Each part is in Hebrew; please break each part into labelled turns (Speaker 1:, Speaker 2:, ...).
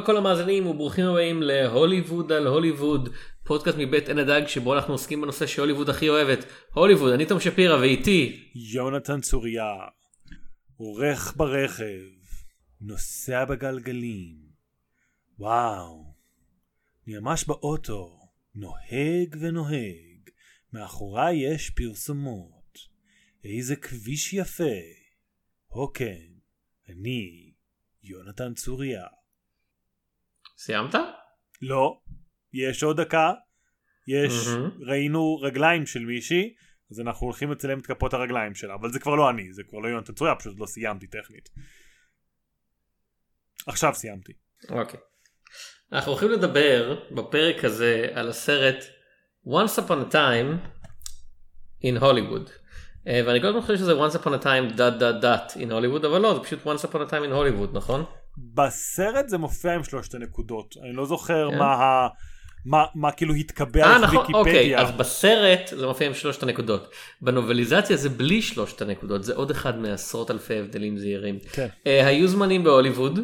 Speaker 1: לכל המאזינים וברוכים הבאים להוליווד על הוליווד, פודקאסט מבית עין הדג שבו אנחנו עוסקים בנושא שהוליווד הכי אוהבת. הוליווד, אני תום שפירא ואיתי.
Speaker 2: יונתן צוריה, עורך ברכב, נוסע בגלגלים. וואו, אני ממש באוטו, נוהג ונוהג, מאחוריי יש פרסומות. איזה כביש יפה. הו כן, אני יונתן צוריה.
Speaker 1: סיימת?
Speaker 2: לא, יש עוד דקה. יש,
Speaker 1: מהמם.
Speaker 2: ראינו רגליים של מישהי, אז אנחנו הולכים לצלם את כפות הרגליים שלה, אבל זה כבר לא אני, זה כבר לא יונתן צוריה, פשוט לא סיימתי טכנית. עכשיו סיימתי.
Speaker 1: אוקיי. אנחנו הולכים לדבר בפרק הזה על הסרט once upon a time in Hollywood. אה, ואני כל הזמן חושב שזה once upon a time dot dot dot in Hollywood אבל לא זה פשוט once upon a time in Hollywood נכון?
Speaker 2: בסרט זה מופיע עם שלושת הנקודות, אני לא זוכר
Speaker 1: כן.
Speaker 2: מה ה... מה, מה כאילו התקבע
Speaker 1: אה
Speaker 2: לך
Speaker 1: נכון אוקיי
Speaker 2: ויקיפדיה.
Speaker 1: אז בסרט זה מופיע עם שלושת הנקודות בנובליזציה זה בלי שלושת הנקודות זה עוד אחד מעשרות אלפי הבדלים זהירים.
Speaker 2: כן.
Speaker 1: אה, היו זמנים בהוליווד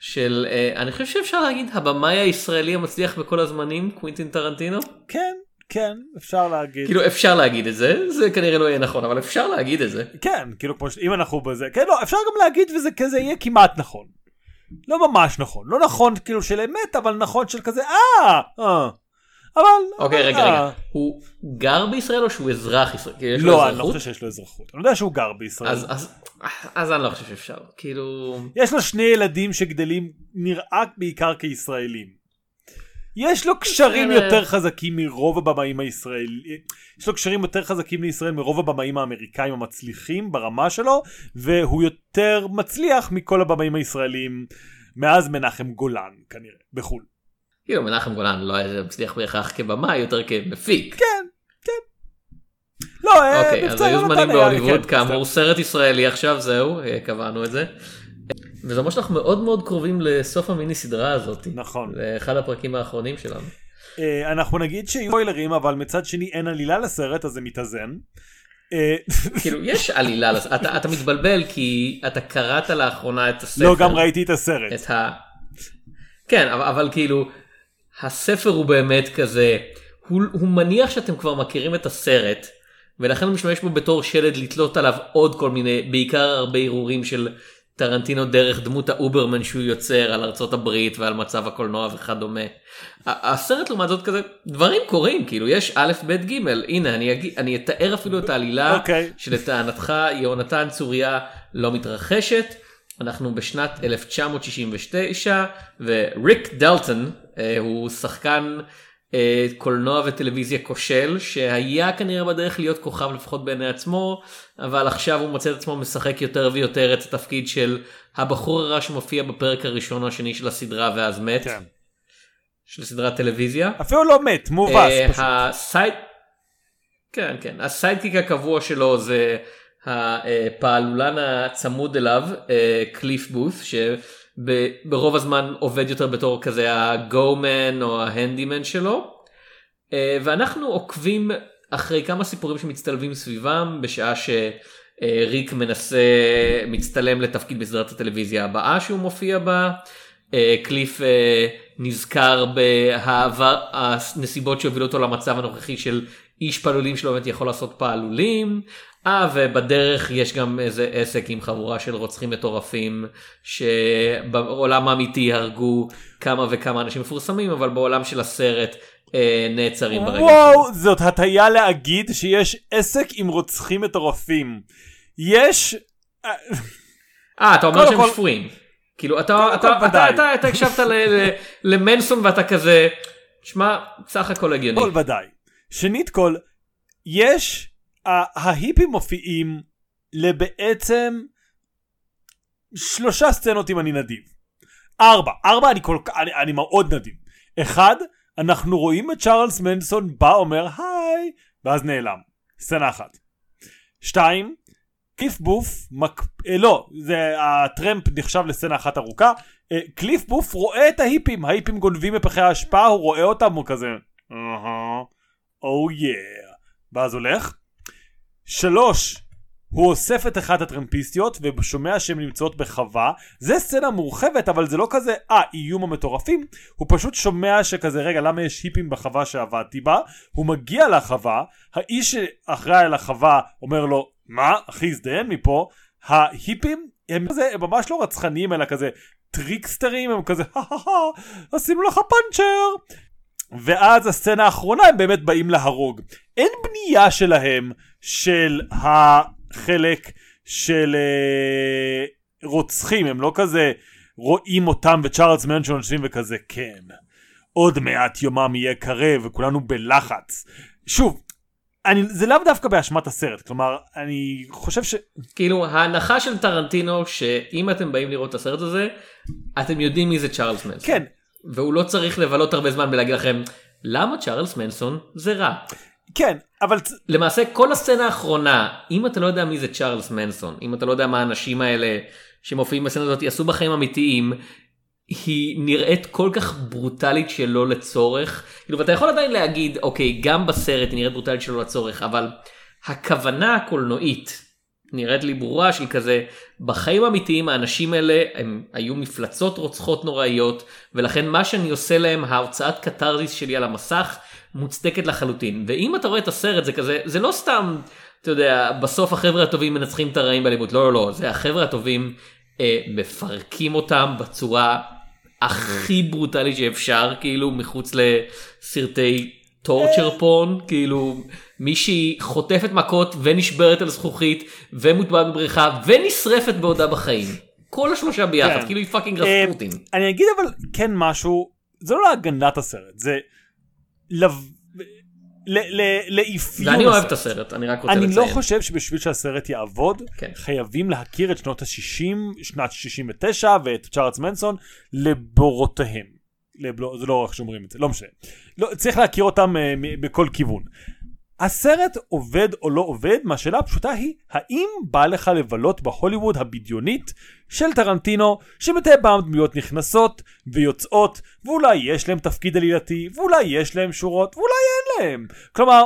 Speaker 1: של אה, אני חושב שאפשר להגיד הבמאי הישראלי המצליח בכל הזמנים קווינטין טרנטינו
Speaker 2: כן, כן, אפשר להגיד.
Speaker 1: כאילו אפשר להגיד את זה זה כנראה לא יהיה נכון אבל אפשר להגיד את זה
Speaker 2: כן, כאילו כמו ש... אם אנחנו בזה, כן, לא, אפשר גם להגיד וזה כזה יהיה כמעט נכון. לא ממש נכון, לא נכון כאילו של אמת, אבל נכון של כזה, אה, אה. אבל...
Speaker 1: אוקיי רגע
Speaker 2: אה.
Speaker 1: רגע הוא גר בישראל או שהוא אזרח ישראל כאילו,
Speaker 2: לא, אני לא חושב שיש לו אזרחות. אני יודע שהוא גר בישראל.
Speaker 1: אז אני לא חושב שאפשר כאילו
Speaker 2: יש לו שני ילדים שגדלים נראה בעיקר כישראלים. יש לו קשרים. יותר חזקים מרוב הבמאים הישראלים. יש לו קשרים יותר חזקים לישראל מרוב הבמאים האמריקאים המצליחים ברמה שלו, והוא יותר מצליח מכל הבמאים הישראלים מאז מנחם גולן כנראה, בחו"ל.
Speaker 1: כאילו מנחם גולן לא היה מצליח בהכרח כבמאי יותר כמפיק.
Speaker 2: כן, כן. לא, אה,
Speaker 1: אוקיי אז היו זמנים בהוליווד
Speaker 2: כן,
Speaker 1: כאמור סרט ישראלי עכשיו זהו אה, קבענו את זה. וזה אומר שאנחנו מאוד מאוד קרובים לסוף המיני סדרה הזאת.
Speaker 2: נכון.
Speaker 1: זה אחד הפרקים האחרונים שלנו.
Speaker 2: אה, אנחנו נגיד שיהיו ספוילרים, אבל מצד שני אין עלילה לסרט, אז זה מתאזן. אה,
Speaker 1: כאילו יש עלילה אתה אתה מתבלבל כי אתה קראת לאחרונה את הספר.
Speaker 2: לא, גם ראיתי את הסרט.
Speaker 1: את ה... כן אבל, אבל כאילו הספר הוא באמת כזה הוא, הוא מניח שאתם כבר מכירים את הסרט ולכן הוא משתמש בו בתור שלד לתלות עליו עוד כל מיני בעיקר הרבה הרהורים של טרנטינו דרך דמות האוברמן שהוא יוצר על ארצות הברית ועל מצב הקולנוע וכדומה. הסרט לעומת זאת כזה דברים קורים כאילו יש א' ב' ג' הנה אני, אגיד, אני אתאר אפילו את העלילה
Speaker 2: אוקיי.
Speaker 1: שלטענתך יהונתן צוריה לא מתרחשת. אנחנו בשנת 1969 וריק דלטון אה, הוא שחקן קולנוע וטלוויזיה כושל שהיה כנראה בדרך להיות כוכב לפחות בעיני עצמו אבל עכשיו הוא מוצא את עצמו משחק יותר ויותר את התפקיד של הבחור הרע שמופיע בפרק הראשון או השני של הסדרה ואז מת
Speaker 2: כן.
Speaker 1: של סדרת טלוויזיה.
Speaker 2: אפילו לא מת, מובס
Speaker 1: אה,
Speaker 2: פשוט.
Speaker 1: ה side... כן כן ה sidekick הקבוע שלו זה הפעלולן הצמוד אליו אה, קליף בות' שברוב הזמן עובד יותר בתור כזה ה go-man או ההנדימן שלו אה, ואנחנו עוקבים אחרי כמה סיפורים שמצטלבים סביבם בשעה שריק מנסה מצטלם לתפקיד בסדרת הטלוויזיה הבאה שהוא מופיע בה. אה, קליף אה, נזכר בעבר הנסיבות שהובילו אותו למצב הנוכחי של איש פעלולים שלא באמת יכול לעשות פעלולים. אה ובדרך יש גם איזה עסק עם חבורה של רוצחים מטורפים שבעולם האמיתי הרגו כמה וכמה אנשים מפורסמים אבל בעולם של הסרט אה, נעצרים ברגע.
Speaker 2: וואו, זאת הטעיה להגיד שיש עסק עם רוצחים מטורפים. יש... אה,
Speaker 1: אה אתה אומר שהם שפויים. כאילו אתה
Speaker 2: קודם
Speaker 1: אתה
Speaker 2: כל,
Speaker 1: אתה
Speaker 2: ודאי.
Speaker 1: אתה אתה הקשבת למנסון ואתה כזה שמע סך הכל הגיוני.
Speaker 2: כל ודאי. שנית כל, יש... ההיפים מופיעים לבעצם שלושה סצנות אם אני נדיב. ארבע. ארבע אני כל כך... אני, אני מאוד נדיב. אחד, אנחנו רואים את צ'ארלס מנסון בא אומר היי, ואז נעלם. סצנה אחת. שתיים, קליף בוף, מק... אה, לא, זה הטרמפ נחשב לסצנה אחת ארוכה. אה, קליף בוף רואה את ההיפים, ההיפים גונבים מפחי האשפה, הוא רואה אותם, הוא כזה, אהה, או יא, ואז הולך. שלוש, הוא אוסף את אחת הטרמפיסטיות ושומע שהן נמצאות בחווה. זה סצנה מורחבת אבל זה לא כזה אה איום המטורפים. הוא פשוט שומע שכזה רגע למה יש היפים בחווה שעבדתי בה. הוא מגיע לחווה. האיש שאחראי על החווה אומר לו מה אחי הזדיין מפה. ההיפים הם, כזה, הם ממש לא רצחניים אלא כזה טריקסטרים הם כזה עשינו לך פאנצ'ר. ואז הסצנה האחרונה הם באמת באים להרוג. אין בנייה שלהם של החלק של uh, רוצחים, הם לא כזה רואים אותם וצ'ארלס מנשון יושבים וכזה כן. עוד מעט יומם יהיה קרב וכולנו בלחץ. שוב, אני, זה לאו דווקא באשמת הסרט, כלומר, אני חושב ש...
Speaker 1: כאילו, ההנחה של טרנטינו, שאם אתם באים לראות את הסרט הזה, אתם יודעים מי זה צ'ארלס מנסון.
Speaker 2: כן,
Speaker 1: והוא לא צריך לבלות הרבה זמן ולהגיד לכם, למה צ'ארלס מנסון זה רע.
Speaker 2: כן, אבל...
Speaker 1: למעשה כל הסצנה האחרונה, אם אתה לא יודע מי זה צ'ארלס מנסון, אם אתה לא יודע מה האנשים האלה שמופיעים בסצנה הזאת יעשו בחיים אמיתיים, היא נראית כל כך ברוטלית שלא לצורך. כאילו, ואתה יכול עדיין להגיד, אוקיי, גם בסרט היא נראית ברוטלית שלא לצורך, אבל הכוונה הקולנועית נראית לי ברורה של כזה, בחיים האמיתיים האנשים האלה הם היו מפלצות רוצחות נוראיות, ולכן מה שאני עושה להם, ההוצאת קתרזיס שלי על המסך, מוצדקת לחלוטין. ואם אתה רואה את הסרט זה כזה, זה לא סתם, אתה יודע, בסוף החבר'ה הטובים מנצחים את הרעים באלימות, לא לא לא, זה החבר'ה הטובים אה, מפרקים אותם בצורה הכי ברוטלית שאפשר, כאילו מחוץ לסרטי טורצ'ר פון, כאילו מישהי חוטפת מכות ונשברת על זכוכית ומוטבעת בבריכה ונשרפת בעודה בחיים. כל השלושה ביחד,
Speaker 2: כן.
Speaker 1: כאילו היא fucking
Speaker 2: אה,
Speaker 1: רספוטין.
Speaker 2: אני אגיד אבל כן משהו, זה לא להגנת הסרט, זה לאפיון
Speaker 1: ואני אוהב את הסרט, אני רק רוצה
Speaker 2: אני
Speaker 1: לציין.
Speaker 2: לא חושב שבשביל שהסרט יעבוד,
Speaker 1: כן.
Speaker 2: חייבים להכיר את שנות ה-60, שנת 69 ואת צ'ארלס מנסון לבורותיהם. זה לא איך שאומרים את זה, לא משנה. לא, צריך להכיר אותם uh, מ- בכל כיוון. הסרט עובד או לא עובד, מהשאלה הפשוטה היא, האם בא לך לבלות בהוליווד הבדיונית של טרנטינו, שמדי פעם דמויות נכנסות ויוצאות, ואולי יש להם תפקיד עלילתי, ואולי יש להם שורות, ואולי אין להם. כלומר,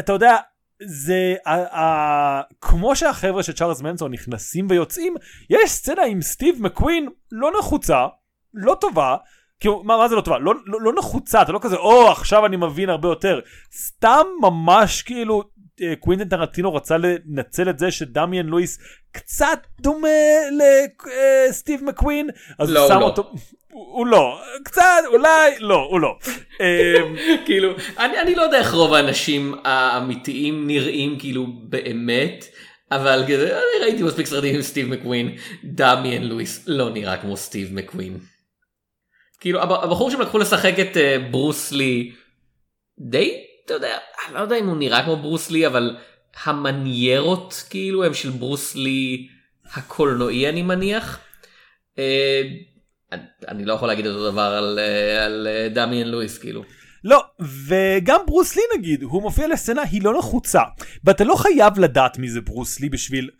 Speaker 2: אתה יודע, זה ה- ה- כמו שהחבר'ה של צ'ארלס מנסון נכנסים ויוצאים, יש סצנה עם סטיב מקווין לא נחוצה, לא טובה, כאילו, מה, מה זה לא טובה? לא, לא, לא נחוצה, אתה לא כזה, או, עכשיו אני מבין הרבה יותר. סתם ממש כאילו, אה, קווינטן טרנטינו רצה לנצל את זה שדמיאן לואיס קצת דומה לסטיב מקווין, אז
Speaker 1: לא,
Speaker 2: הוא שם
Speaker 1: לא.
Speaker 2: אותו... הוא לא, קצת, אולי, לא, הוא לא. אמ,
Speaker 1: כאילו, אני, אני לא יודע איך רוב האנשים האמיתיים נראים כאילו באמת, אבל אני ראיתי מספיק סרטים עם סטיב מקווין, דמיאן לואיס לא נראה כמו סטיב מקווין. כאילו, הב- הבחור שהם לקחו לשחק את אה, ברוס לי, די, אתה יודע, אני לא יודע אם הוא נראה כמו ברוס לי, אבל המניירות כאילו הם של ברוס לי הקולנועי אני מניח. אה, אני- לא יכול להגיד אותו דבר על, אה, על דמיאן לואיס כאילו.
Speaker 2: לא, וגם ברוס לי נגיד, הוא מופיע לסצנה, היא לא נחוצה. ואתה לא חייב לדעת מי זה ברוס לי בשביל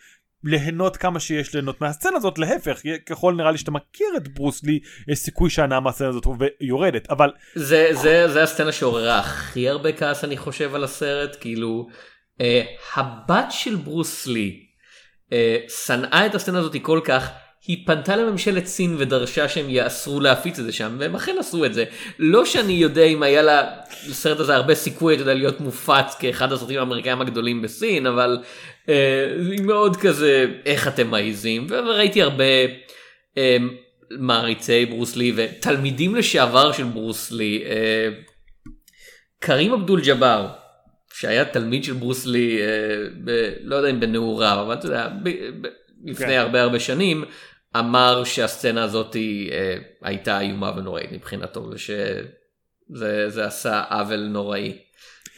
Speaker 2: ליהנות כמה שיש ליהנות מהסצנה הזאת, להפך, ככל נראה לי שאתה מכיר את ברוס לי, יש סיכוי שההנאה מהסצנה הזאת יורדת, אבל
Speaker 1: זה זה זה הסצנה שעוררה הכי הרבה כעס אני חושב על הסרט כאילו אה, הבת של ברוס לי אה, שנאה את הסצנה הזאת כל כך היא פנתה לממשלת סין ודרשה שהם יאסרו להפיץ את זה שם והם אכן עשו את זה. לא שאני יודע אם היה לסרט הזה הרבה סיכוי אתה יודע להיות מופץ כאחד הסרטים האמריקאים הגדולים בסין אבל היא מאוד כזה איך אתם מעיזים וראיתי הרבה. אה, מעריצי ברוס לי ותלמידים לשעבר של ברוס לי. אה, קרים אבדול ג'אבר שהיה תלמיד של ברוס לי, אה, ב, לא יודע אם בנעוריו, אבל אתה יודע, ב, ב, לפני
Speaker 2: כן.
Speaker 1: הרבה הרבה שנים, אמר שהסצנה הזאת היא, אה, הייתה איומה ונוראית מבחינתו, ושזה זה עשה עוול נוראי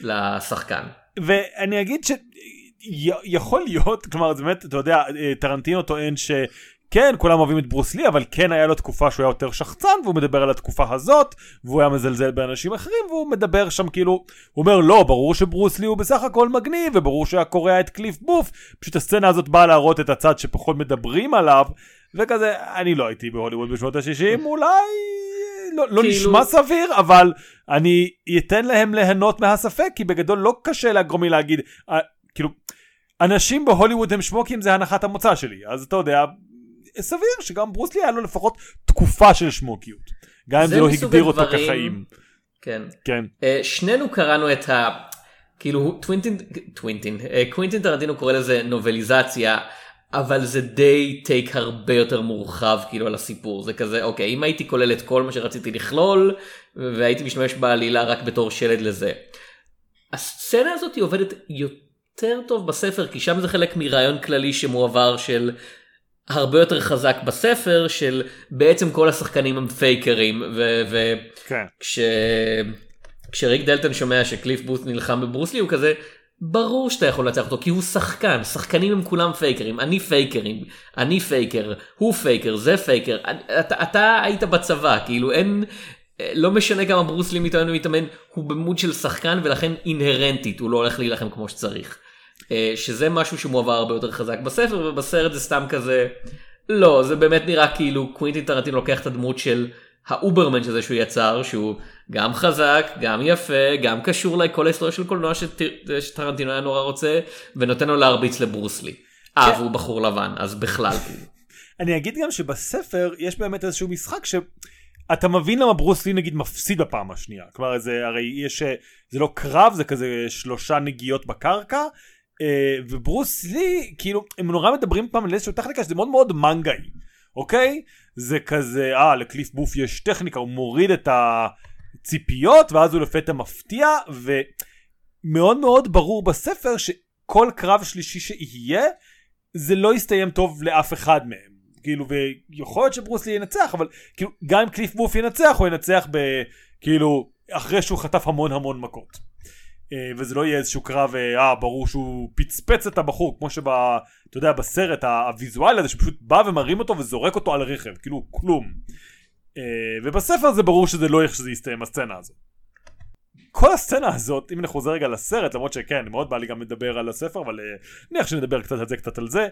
Speaker 1: לשחקן.
Speaker 2: ואני אגיד שיכול להיות, כלומר זה באמת, אתה יודע, אה, טרנטינו טוען ש... כן, כולם אוהבים את ברוס לי, אבל כן היה לו תקופה שהוא היה יותר שחצן, והוא מדבר על התקופה הזאת, והוא היה מזלזל באנשים אחרים, והוא מדבר שם כאילו, הוא אומר, לא, ברור שברוס לי הוא בסך הכל מגניב, וברור שהיה קורע את קליף בוף, פשוט הסצנה הזאת באה להראות את הצד שפחות מדברים עליו, וכזה, אני לא הייתי בהוליווד בשנות ה-60, אולי... לא, לא
Speaker 1: כאילו-
Speaker 2: נשמע סביר, אבל אני אתן להם ליהנות מהספק, כי בגדול לא קשה לגרום לי להגיד, אה, כאילו, אנשים בהוליווד הם שמוקים זה הנחת המוצא שלי, אז אתה יודע, סביר שגם ברוס לי היה לו לפחות תקופה של שמוקיות. גם אם
Speaker 1: זה
Speaker 2: לא הגדיר אותו כחיים.
Speaker 1: כן.
Speaker 2: כן.
Speaker 1: אה, שנינו קראנו את ה... כאילו טווינטין, טווינטין, אה, קווינטין טרנטינו קורא לזה נובליזציה, אבל זה די טייק הרבה יותר מורחב כאילו על הסיפור, זה כזה אוקיי אם הייתי כולל את כל מה שרציתי לכלול והייתי משתמש בעלילה רק בתור שלד לזה. הסצנה הזאת היא עובדת יותר טוב בספר כי שם זה חלק מרעיון כללי שמועבר של הרבה יותר חזק בספר של בעצם כל השחקנים הם פייקרים ו... ו...
Speaker 2: כן.
Speaker 1: כש... כשריק דלטון שומע שקליף בוט נלחם בברוסלי הוא כזה ברור שאתה יכול לנצח אותו כי הוא שחקן שחקנים הם כולם פייקרים אני פייקרים אני faker הוא faker זה faker אתה, אתה היית בצבא כאילו אין לא משנה כמה ברוס לי מתאמן ומתאמן הוא ב mode של שחקן ולכן אינהרנטית הוא לא הולך להילחם כמו שצריך. אה, שזה משהו שמועבר הרבה יותר חזק בספר ובסרט זה סתם כזה לא זה באמת נראה כאילו קווינטין טרנטינו לוקח את הדמות של האוברמן שזה שהוא יצר שהוא גם חזק גם יפה גם קשור לכל ההיסטוריה של קולנוע שט- שטרנטינו היה נורא רוצה ונותן לו להרביץ לברוסלי. אה
Speaker 2: כן.
Speaker 1: והוא בחור לבן אז בכלל.
Speaker 2: אני אגיד גם שבספר יש באמת איזשהו משחק שאתה מבין למה ברוס לי נגיד מפסיד בפעם השנייה. כלומר זה הרי יש אה, זה לא קרב זה כזה שלושה נגיעות בקרקע. אה, וברוס לי כאילו הם נורא מדברים פעם על איזושהי טכניקה שזה מאוד מאוד מנגאי. אוקיי? זה כזה אה לקליף בוף יש טכניקה הוא מוריד את הציפיות ואז הוא לפתע מפתיע ומאוד מאוד ברור בספר שכל קרב שלישי שיהיה זה לא יסתיים טוב לאף אחד מהם. כאילו ויכול להיות שברוס לי ינצח אבל כאילו גם אם קליף בוף ינצח הוא ינצח ב... כאילו אחרי שהוא חטף המון המון מכות. אה, וזה לא יהיה איזשהו קרב אה אה, ברור שהוא פצפץ את הבחור כמו שב... אתה יודע בסרט הוויזואלי הזה שפשוט בא ומרים אותו וזורק אותו על רכב כאילו כלום. אה, ובספר זה ברור שזה לא איך שזה יסתיים הסצנה הזאת. כל הסצנה הזאת אם אני חוזר רגע לסרט למרות שכן מאוד בא לי גם לדבר על הספר אבל נניח שנדבר קצת על זה קצת על זה.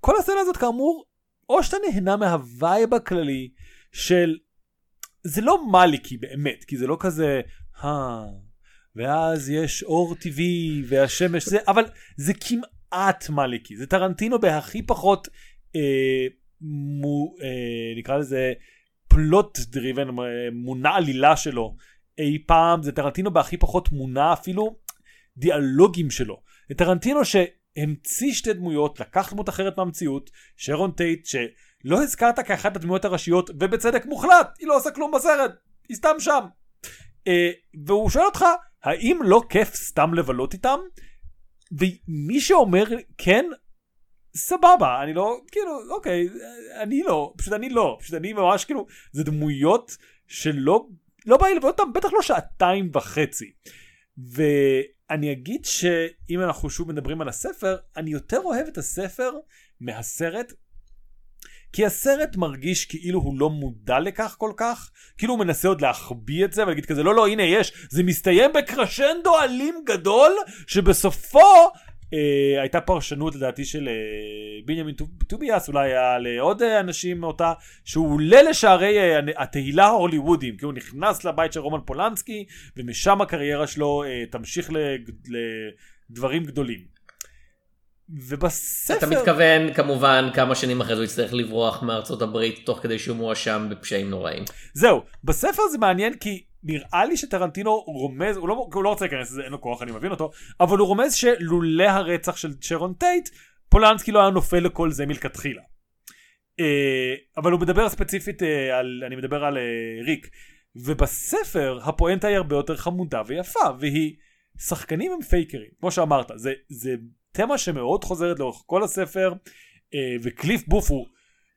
Speaker 2: כל הסצנה הזאת כאמור או שאתה נהנה מהווייב הכללי של זה לא מאליקי באמת כי זה לא כזה "אה, ואז יש אור טבעי והשמש זה אבל זה כמעט מאליקי. זה טרנטינו בהכי פחות אה, מו, אה, נקרא לזה plot driven מונע עלילה שלו. אי פעם זה טרנטינו בהכי פחות מונע אפילו דיאלוגים שלו. זה טרנטינו שהמציא שתי דמויות לקח דמות אחרת מהמציאות שרון טייט שלא הזכרת כאחת הדמויות הראשיות ובצדק מוחלט היא לא עושה כלום בסרט היא סתם שם. אה, והוא שואל אותך האם לא כיף סתם לבלות איתם? ומי שאומר כן סבבה אני לא כאילו אוקיי אני לא פשוט אני לא פשוט אני ממש כאילו זה דמויות שלא לא בא לי לבלות אותם בטח לא שעתיים וחצי. ואני אגיד שאם אנחנו שוב מדברים על הספר אני יותר אוהב את הספר מהסרט כי הסרט מרגיש כאילו הוא לא מודע לכך כל כך, כאילו הוא מנסה עוד להחביא את זה ולהגיד כזה לא לא הנה יש, זה מסתיים בקרשנדו אלים גדול שבסופו אה, הייתה פרשנות לדעתי של אה, בנימין טוב- טוביאס אולי היה לעוד אה, אנשים מאותה שהוא עולה לשערי אה, התהילה ההוליוודיים כי הוא נכנס לבית של רומן פולנסקי ומשם הקריירה שלו אה, תמשיך לדברים גדולים. ובספר...
Speaker 1: אתה מתכוון כמובן כמה שנים אחרי זה הוא יצטרך לברוח מארצות הברית תוך כדי שהוא מואשם בפשעים נוראים.
Speaker 2: זהו, בספר זה מעניין כי נראה לי שטרנטינו רומז, הוא לא, הוא לא רוצה להיכנס לזה, אין לו כוח, אני מבין אותו, אבל הוא רומז שלולא הרצח של שרון טייט, פולנסקי לא היה נופל לכל זה מלכתחילה. אה, אבל הוא מדבר ספציפית אה, על, אני מדבר על אה, ריק, ובספר הפואנטה היא הרבה יותר חמודה ויפה, והיא, שחקנים הם פייקרים, כמו שאמרת, זה, זה תמה שמאוד חוזרת לאורך כל הספר, אה, וקליף בות' הוא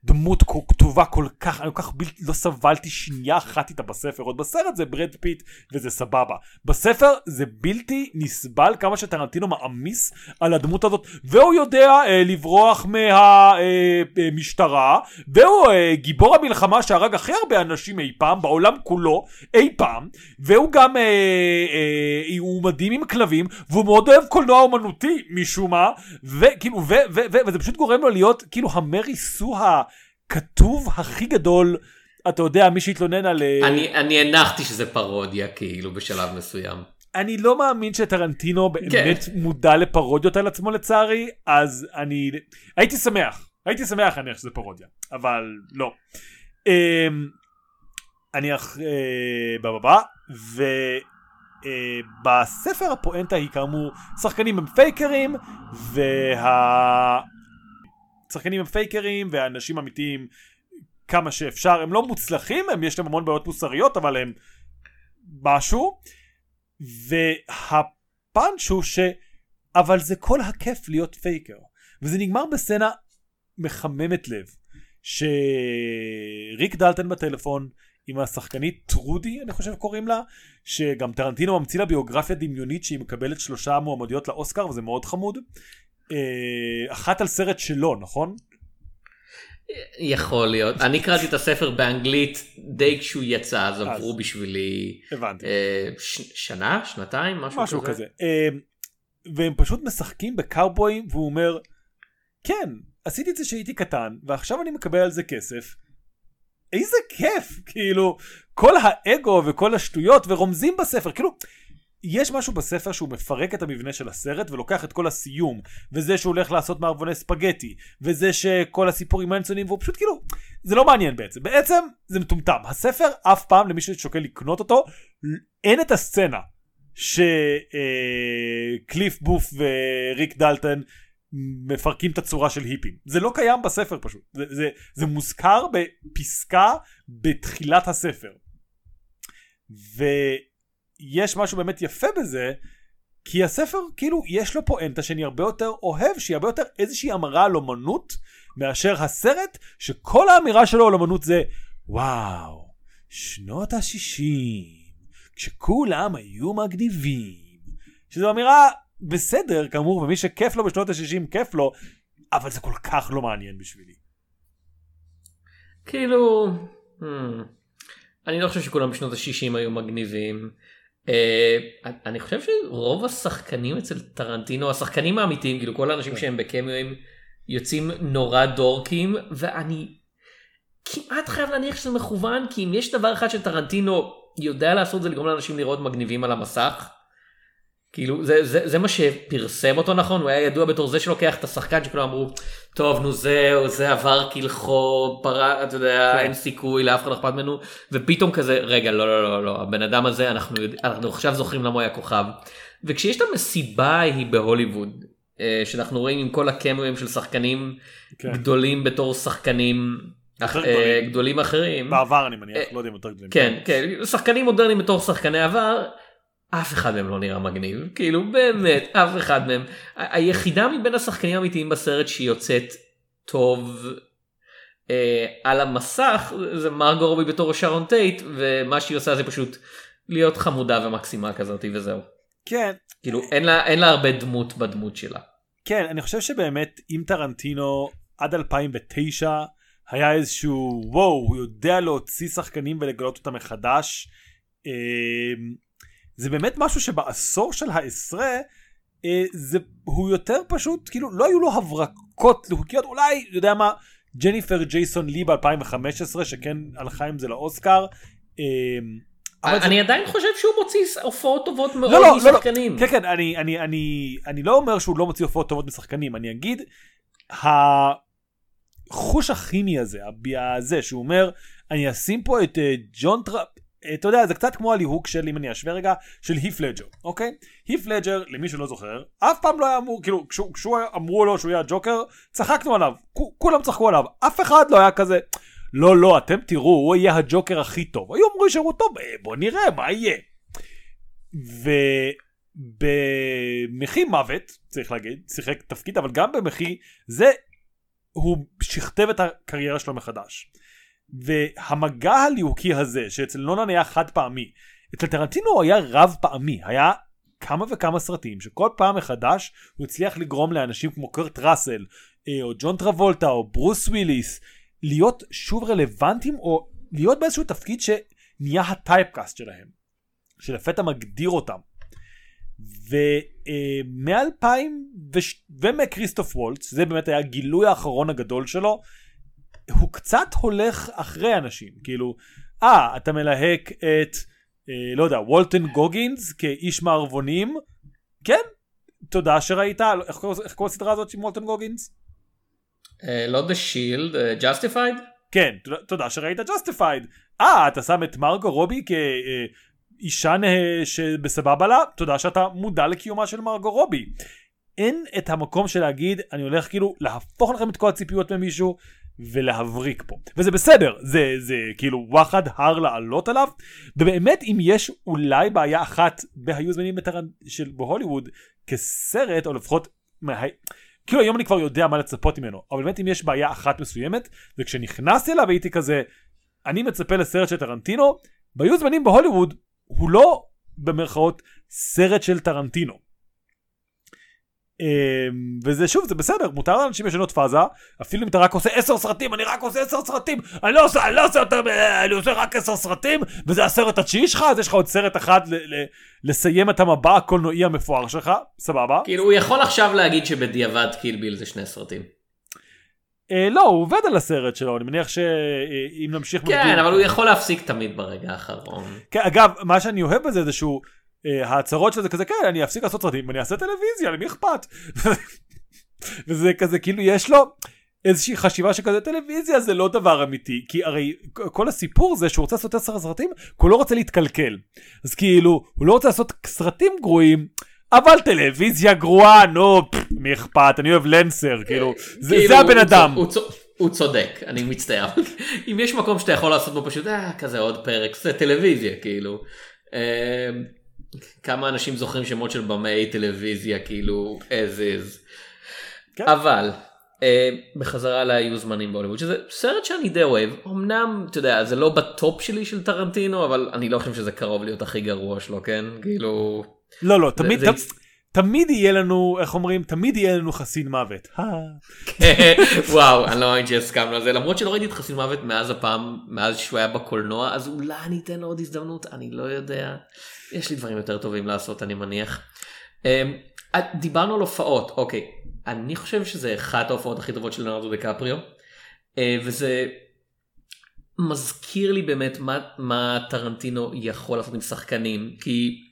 Speaker 2: דמות כתובה כל כך, אני כל כך בלתי, לא סבלתי שנייה אחת איתה בספר, עוד בסרט זה ברד פיט וזה סבבה. בספר זה בלתי נסבל כמה שטרנטינו מעמיס על הדמות הזאת, והוא יודע אה, לברוח מהמשטרה, והוא אה, גיבור המלחמה שהרג הכי הרבה אנשים אי פעם, בעולם כולו, אי פעם, והוא גם, אה, אה, הוא מדהים עם כלבים, והוא מאוד אוהב קולנוע אומנותי משום מה, וכאילו, ו, ו, ו, וזה פשוט גורם לו להיות כאילו המרי סו הכתוב הכי גדול, אתה יודע, מי שהתלונן על... אה,
Speaker 1: אני אני הנחתי שזה פרודיה כאילו בשלב מסוים.
Speaker 2: אני לא מאמין שטרנטינו באמת
Speaker 1: כן.
Speaker 2: מודע לפרודיות על עצמו לצערי, אז אני הייתי שמח, הייתי שמח להניח שזה פרודיה, אבל לא. אמ, אני אח... אה, בבא, ובספר הפואנטה היא כאמור שחקנים הם פייקרים, וה... שחקנים הם פייקרים והאנשים אמיתיים כמה שאפשר הם לא מוצלחים הם יש להם המון בעיות מוסריות אבל הם משהו והפאנץ' הוא ש... אבל זה כל הכיף להיות פייקר. וזה נגמר בסצנה מחממת לב. שריק דלטון בטלפון עם השחקנית טרודי אני חושב קוראים לה שגם טרנטינו ממציא לה ביוגרפיה דמיונית שהיא מקבלת שלושה מועמדויות לאוסקר וזה מאוד חמוד. אה, אחת על סרט שלו נכון?
Speaker 1: יכול להיות. אני קראתי את הספר באנגלית די כשהוא יצא, אז עברו בשבילי
Speaker 2: הבנתי.
Speaker 1: אה, שנה, שנתיים, משהו,
Speaker 2: משהו כזה. אה, והם פשוט משחקים בקאובויים והוא אומר כן עשיתי את זה כשהייתי קטן ועכשיו אני מקבל על זה כסף. איזה כיף כאילו כל האגו וכל השטויות ורומזים בספר כאילו יש משהו בספר שהוא מפרק את המבנה של הסרט ולוקח את כל הסיום וזה שהוא הולך לעשות מערבוני ספגטי וזה שכל הסיפור עם מנסונים והוא פשוט כאילו זה לא מעניין בעצם. בעצם זה מטומטם. הספר אף פעם למי ששוקל לקנות אותו אין את הסצנה שקליף בוף וריק דלטון מפרקים את הצורה של היפים. זה לא קיים בספר פשוט. זה, זה, זה מוזכר בפסקה בתחילת הספר ויש משהו באמת יפה בזה כי הספר כאילו יש לו פואנטה שאני הרבה יותר אוהב שהיא הרבה יותר איזושהי אמרה על אומנות מאשר הסרט שכל האמירה שלו על אומנות זה וואו שנות השישים כשכולם היו מגניבים שזו אמירה בסדר כאמור ומי שכיף לו בשנות ה-60 כיף לו אבל זה כל כך לא מעניין בשבילי.
Speaker 1: כאילו, hmm, אני לא חושב שכולם בשנות ה-60 היו מגניבים. אה, אני חושב שרוב השחקנים אצל טרנטינו, השחקנים האמיתיים, כאילו כל האנשים שהם בקמיואים, יוצאים נורא דורקים, ואני כמעט חייב להניח שזה מכוון, כי אם יש דבר אחד שטרנטינו יודע לעשות זה לגרום לאנשים לראות מגניבים על המסך. כאילו זה, זה, זה מה שפרסם אותו נכון הוא היה ידוע בתור זה שלוקח את השחקן שכולם אמרו טוב נו זהו זה עבר כלחו פרה אתה יודע
Speaker 2: כן.
Speaker 1: אין סיכוי לאף אחד לא אכפת ממנו ופתאום כזה רגע לא לא לא לא הבן אדם הזה אנחנו יודע, אנחנו עכשיו זוכרים למה הוא היה כוכב וכשיש את המסיבה ההיא בהוליווד אה, שאנחנו רואים עם כל הקמואים של שחקנים
Speaker 2: כן.
Speaker 1: גדולים בתור שחקנים אה,
Speaker 2: גדולים.
Speaker 1: גדולים אחרים
Speaker 2: בעבר אני מניח לא יודע אם יותר גדולים.
Speaker 1: כן, כן, שחקנים מודרניים בתור שחקני עבר, אף אחד מהם לא נראה מגניב, כאילו באמת, אף אחד מהם. היחידה מבין השחקנים האמיתיים בסרט שיוצאת טוב אה, על המסך זה מרגו רובי בתור שרון טייט, ומה שהיא עושה זה פשוט להיות חמודה ומקסימה כזאת וזהו.
Speaker 2: כן
Speaker 1: כאילו אין לה, אין לה הרבה דמות בדמות שלה.
Speaker 2: כן אני חושב שבאמת אם טרנטינו עד 2009 היה איזשהו וואו הוא יודע להוציא שחקנים ולגלות אותם מחדש. אמ, זה באמת משהו שבעשור של העשרה אה, זה הוא יותר פשוט כאילו לא היו לו הברקות להוקיות אולי יודע מה ג'ניפר ג'ייסון לי ב2015 שכן הלכה עם זה לאוסקר. אמ, אבל זה-
Speaker 1: אני עדיין חושב שהוא מוציא הופעות טובות מאוד
Speaker 2: לא, לא, לא, לא.
Speaker 1: משחקנים.
Speaker 2: כן כן אני אני אני אני לא אומר שהוא לא מוציא הופעות טובות משחקנים אני אגיד החוש הכימי הזה הזה שהוא אומר אני אשים פה את אה, ג'ון טראפ. אתה יודע זה קצת כמו הליהוק של אם אני אשווה רגע של היף לג'ר אוקיי היף לג'ר למי שלא זוכר אף פעם לא היה אמור כאילו כשהוא, כשהוא אמרו לו שהוא יהיה הג'וקר צחקנו עליו כו- כולם צחקו עליו אף אחד לא היה כזה לא לא אתם תראו הוא יהיה הג'וקר הכי טוב היו אומרים שהוא טוב אה, בוא נראה מה יהיה. ובמחי מוות צריך להגיד שיחק תפקיד אבל גם במחי זה הוא שכתב את הקריירה שלו מחדש. והמגע הליהוקי הזה שאצל נולן היה חד פעמי אצל טרנטינו הוא היה רב פעמי היה כמה וכמה סרטים שכל פעם מחדש הוא הצליח לגרום לאנשים כמו קרט ראסל אה, או ג'ון טרבולטה או ברוס וויליס להיות שוב רלוונטיים או להיות באיזשהו תפקיד שנהיה הטייפקאסט שלהם שלפתע מגדיר אותם. ומ-2000 ומכריסטוף וולץ זה באמת היה הגילוי האחרון הגדול שלו הוא קצת הולך אחרי אנשים כאילו אה אתה מלהק את אה, לא יודע, וולטן גוגינס כאיש מערבונים, כן, תודה שראית, איך קוראים לסדרה הזאת עם וולטן גוגינס?
Speaker 1: אה, לא The Shield, אה, Justified?
Speaker 2: כן, תודה, שראית Justified. אה, אתה שם את מרגו רובי כאישה נה- שבסבבה לה? תודה שאתה מודע לקיומה של מרגו רובי. אין את המקום של להגיד, אני הולך כאילו להפוך לכם את כל הציפיות ממישהו ולהבריק פה. וזה בסדר, זה, זה כאילו וואחד הר לעלות עליו. ובאמת, אם יש אולי בעיה אחת בהיו זמנים בטרנ... של בהוליווד כסרט, או לפחות... מה... כאילו היום אני כבר יודע מה לצפות ממנו, אבל באמת אם יש בעיה אחת מסוימת, וכשנכנסתי אליו הייתי כזה, אני מצפה לסרט של טרנטינו, והיו זמנים בהוליווד, הוא לא במרכאות סרט של טרנטינו. אמ, וזה שוב זה בסדר מותר לאנשים לשנות פאזה אפילו אם אתה רק עושה עשר סרטים אני רק עושה עשר סרטים אני לא עושה אני לא עושה יותר אני עושה רק עשר סרטים וזה הסרט התשיעי שלך אז יש לך עוד סרט אחד לסיים את המבע הקולנועי המפואר שלך סבבה
Speaker 1: כאילו הוא יכול עכשיו להגיד שבדיעבד קילביל זה שני סרטים.
Speaker 2: אה, לא הוא עובד על הסרט שלו אני מניח שאם נמשיך
Speaker 1: כן אבל הוא יכול להפסיק תמיד ברגע האחרון.
Speaker 2: כן, אגב, מה שאני אוהב בזה זה שהוא, ההצהרות שלו זה כזה, כן, אני אפסיק לעשות סרטים ואני אעשה טלוויזיה, למי אכפת? וזה כזה, כאילו, יש לו איזושהי חשיבה שכזה, טלוויזיה זה לא דבר אמיתי, כי הרי כל הסיפור זה שהוא רוצה לעשות עשר סרטים, כי הוא לא רוצה להתקלקל. אז כאילו, הוא לא רוצה לעשות סרטים גרועים. אבל טלוויזיה גרועה, נו, מי אכפת, אני אוהב לנסר, כאילו, זה,
Speaker 1: כאילו,
Speaker 2: הבן אדם.
Speaker 1: הוא צודק, אני מצטער. אם יש מקום שאתה יכול לעשות בו פשוט, אה, כזה עוד פרק, זה טלוויזיה, כאילו. כמה אנשים זוכרים שמות של במאי טלוויזיה, כאילו, as is.
Speaker 2: כן.
Speaker 1: אבל, אה, בחזרה להיו זמנים בהוליווד, שזה סרט שאני די אוהב, אמנם, אתה יודע, זה לא בטופ שלי של טרנטינו, אבל אני לא חושב שזה קרוב להיות הכי גרוע שלו, כן? כאילו...
Speaker 2: לא, לא, תמיד,
Speaker 1: זה-
Speaker 2: תמ- תמיד יהיה לנו, איך אומרים, תמיד יהיה לנו חסין מוות. אה.
Speaker 1: וואו אני לא מאמין שהסכמנו על זה למרות שלא ראיתי את חסין מוות מאז הפעם מאז שהוא היה בקולנוע אז אולי אני אתן לו עוד הזדמנות אני לא יודע יש לי דברים יותר טובים לעשות אני מניח. אמ, דיברנו על הופעות אוקיי אני חושב שזה אחת ההופעות הכי טובות של ליאונרדו דקפריו אה, וזה מזכיר לי באמת מה, מה טרנטינו יכול לעשות עם שחקנים כי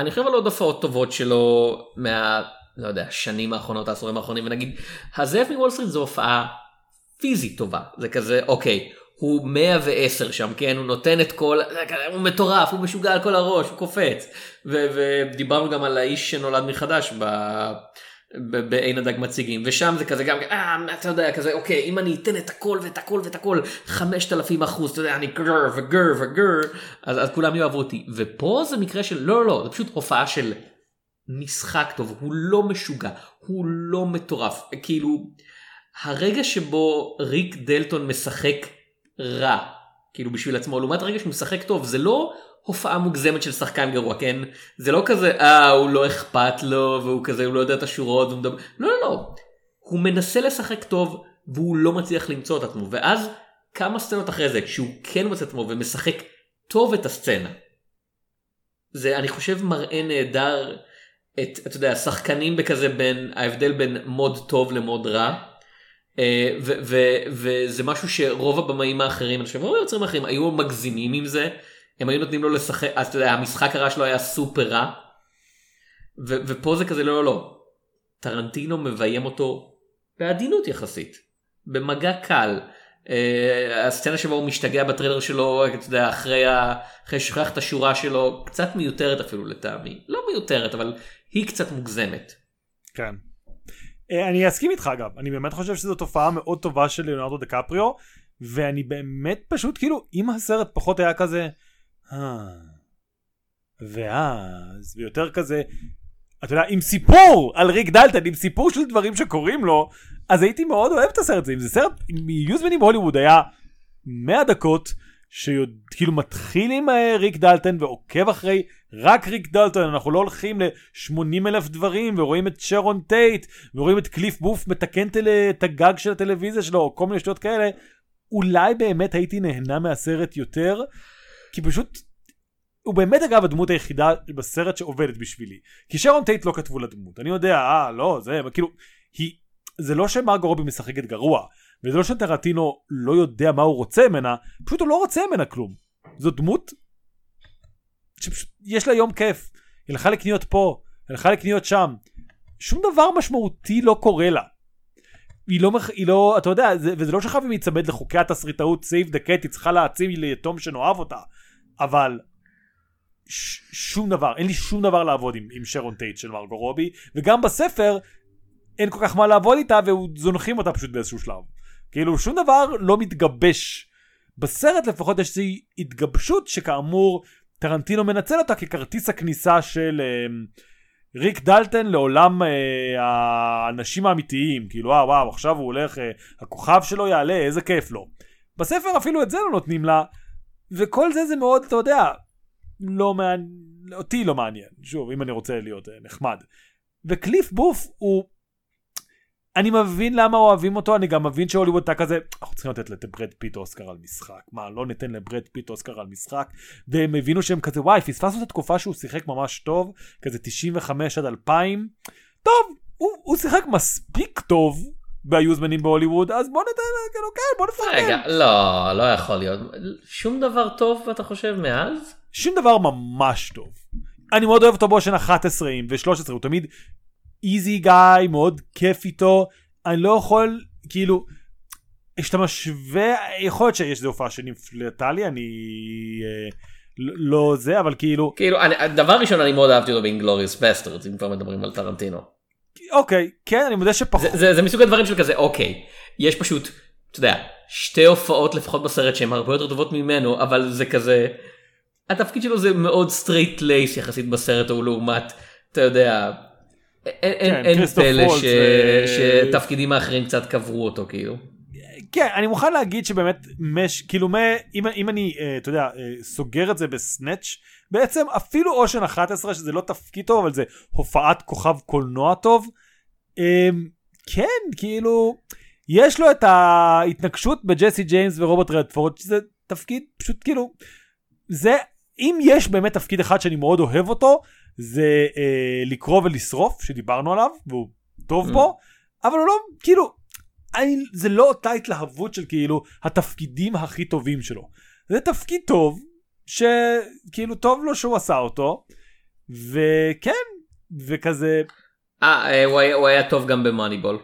Speaker 1: אני חושב על עוד הופעות טובות שלו מה... לא יודע, שנים האחרונות, העשורים האחרונים, ונגיד, הזאב מוול סטריט זו הופעה פיזית טובה. זה כזה, אוקיי, הוא 110 שם, כן? הוא נותן את כל... הוא מטורף, הוא משוגע על כל הראש, הוא קופץ. ודיברנו גם על האיש שנולד מחדש ב... בעין הדג מציגים ושם זה כזה גם אה אתה יודע כזה אוקיי אם אני אתן את הכל ואת הכל ואת הכל 5,000 אחוז אתה יודע אני גר וגר וגר אז, אז כולם יאהבו אותי. ופה זה מקרה של לא לא לא זה פשוט הופעה של משחק טוב הוא לא משוגע הוא לא מטורף. כאילו הרגע שבו ריק דלטון משחק רע כאילו בשביל עצמו לעומת הרגע שהוא משחק טוב זה לא הופעה מוגזמת של שחקן גרוע כן זה לא כזה אה הוא לא אכפת לו והוא כזה הוא לא יודע את השורות והוא לא לא לא הוא מנסה לשחק טוב והוא לא מצליח למצוא את עצמו ואז כמה סצנות אחרי זה כשהוא כן מוצא את עצמו ומשחק טוב את הסצנה. זה אני חושב מראה נהדר את אתה יודע שחקנים בכזה בין ההבדל בין מוד טוב למוד רע. אה, וזה משהו שרוב הבמאים האחרים אני חושב רוב היוצרים האחרים היו מגזימים עם זה הם היו נותנים לו לשחק אז אתה יודע המשחק הרע שלו היה סופר רע. ו- ופה זה כזה לא לא לא. טרנטינו מביים אותו בעדינות יחסית במגע קל. אה, הסצנה שבה הוא משתגע בטריילר שלו אתה יודע אחרי ה- אחרי שכח את השורה שלו קצת מיותרת אפילו לטעמי לא מיותרת אבל היא קצת מוגזמת.
Speaker 2: כן. אה, אני אסכים איתך אגב, אני באמת חושב שזו תופעה מאוד טובה של ליאונרדו דקפריו, ואני באמת פשוט כאילו, אם הסרט פחות היה כזה, אה, ואז, ויותר כזה, אתה יודע, עם סיפור על ריק דלטון, עם סיפור של דברים שקורים לו, אז הייתי מאוד אוהב את הסרט הזה. אם זה סרט, אם היו זמנים בהוליווד היה 100 דקות, שכאילו מתחיל עם אה, ריק דלטון ועוקב אחרי רק ריק דלטון, אנחנו לא הולכים ל-80 אלף דברים ורואים את שרון טייט ורואים את קליף בות' מתקן. את הגג של הטלוויזיה שלו או כל מיני שטויות כאלה, אולי באמת הייתי נהנה מהסרט יותר, כי פשוט, הוא באמת אגב הדמות היחידה בסרט שעובדת בשבילי. כי שרון טייט לא כתבו לדמות, אני יודע, אה, לא, זה, כאילו, היא, זה לא שמרגו רובי משחקת גרוע, וזה לא שטרנטינו לא יודע מה הוא רוצה ממנה, פשוט הוא לא רוצה ממנה כלום. זו דמות שיש לה יום כיף. היא הלכה לקניות פה, היא הלכה לקניות שם. שום דבר משמעותי לא קורה לה. היא לא, היא לא, אתה יודע, זה, וזה לא שחייבים להיצמד לחוקי התסריטאות, save the cat, היא צריכה להציל יתום שנאהב אותה, אבל ש, שום דבר, אין לי שום דבר לעבוד עם, עם שרון טייט של מרגו רובי, וגם בספר אין כל כך מה לעבוד איתה, וזונחים אותה פשוט באיזשהו שלב. כאילו שום דבר לא מתגבש. בסרט לפחות יש איזושהי התגבשות שכאמור טרנטינו מנצל אותה ככרטיס הכניסה של uh, ריק דלטן לעולם uh, האנשים האמיתיים כאילו וואו וואו עכשיו הוא הולך uh, הכוכב שלו יעלה איזה כיף לו. בספר אפילו את זה לא נותנים לה וכל זה זה מאוד אתה יודע לא מעניין אותי לא מעניין שוב אם אני רוצה להיות אה, נחמד. וקליף בות' הוא אני מבין למה אוהבים אותו, אני גם מבין שהוליווד הייתה כזה, אנחנו צריכים לתת לברד פיט אוסקר על משחק. מה, לא ניתן לברד פיט אוסקר על משחק? והם הבינו שהם כזה, וואי, פספסנו את התקופה שהוא שיחק ממש טוב, כזה 95 עד 2000. טוב, הוא, הוא שיחק מספיק טוב בהיו זמנים בהוליווד, אז בוא ניתן, כן, בוא נפרגן.
Speaker 1: רגע, לא, לא יכול להיות. שום דבר טוב אתה חושב מאז?
Speaker 2: שום דבר ממש טוב. אני מאוד אוהב אותו באושן 11 ו-13, הוא תמיד easy guy, מאוד כיף איתו, אני לא יכול, כאילו, כשאתה משווה, יכול להיות שיש איזה הופעה שנפלטה לי, אני אה, לא זה, אבל כאילו...
Speaker 1: כאילו, אני, דבר ראשון, אני מאוד אהבתי אותו ב Inglourious Basterds, אם כבר מדברים על טרנטינו.
Speaker 2: אוקיי, כן, אני מודה שפחות.
Speaker 1: זה, זה, זה מסוג הדברים של כזה, אוקיי, יש פשוט, אתה יודע, שתי הופעות לפחות בסרט שהן הרבה יותר טובות ממנו, אבל זה כזה, התפקיד שלו זה מאוד straight laced יחסית בסרט ההוא לעומת, אתה יודע, אין, כן, פלא ש... שתפקידים האחרים קצת קברו אותו כאילו.
Speaker 2: כן אני מוכן להגיד שבאמת מש כאילו מה, אם, אם אני אה, אתה יודע אה, סוגר את זה בסנאץ' בעצם אפילו אושן 11 שזה לא תפקיד טוב אבל זה הופעת כוכב קולנוע טוב um, כן כאילו יש לו את ההתנגשות בג'סי ג'יימס ורוברט רדפורד שזה תפקיד פשוט כאילו זה אם יש באמת תפקיד אחד שאני מאוד אוהב אותו זה אה, לקרוא ולשרוף שדיברנו עליו והוא טוב mm. בו אבל הוא לא כאילו אני, זה לא אותה התלהבות של כאילו התפקידים הכי טובים שלו זה תפקיד טוב שכאילו טוב לו שהוא עשה אותו וכן וכזה.
Speaker 1: אה, אה הוא, הוא היה טוב גם במאניבול.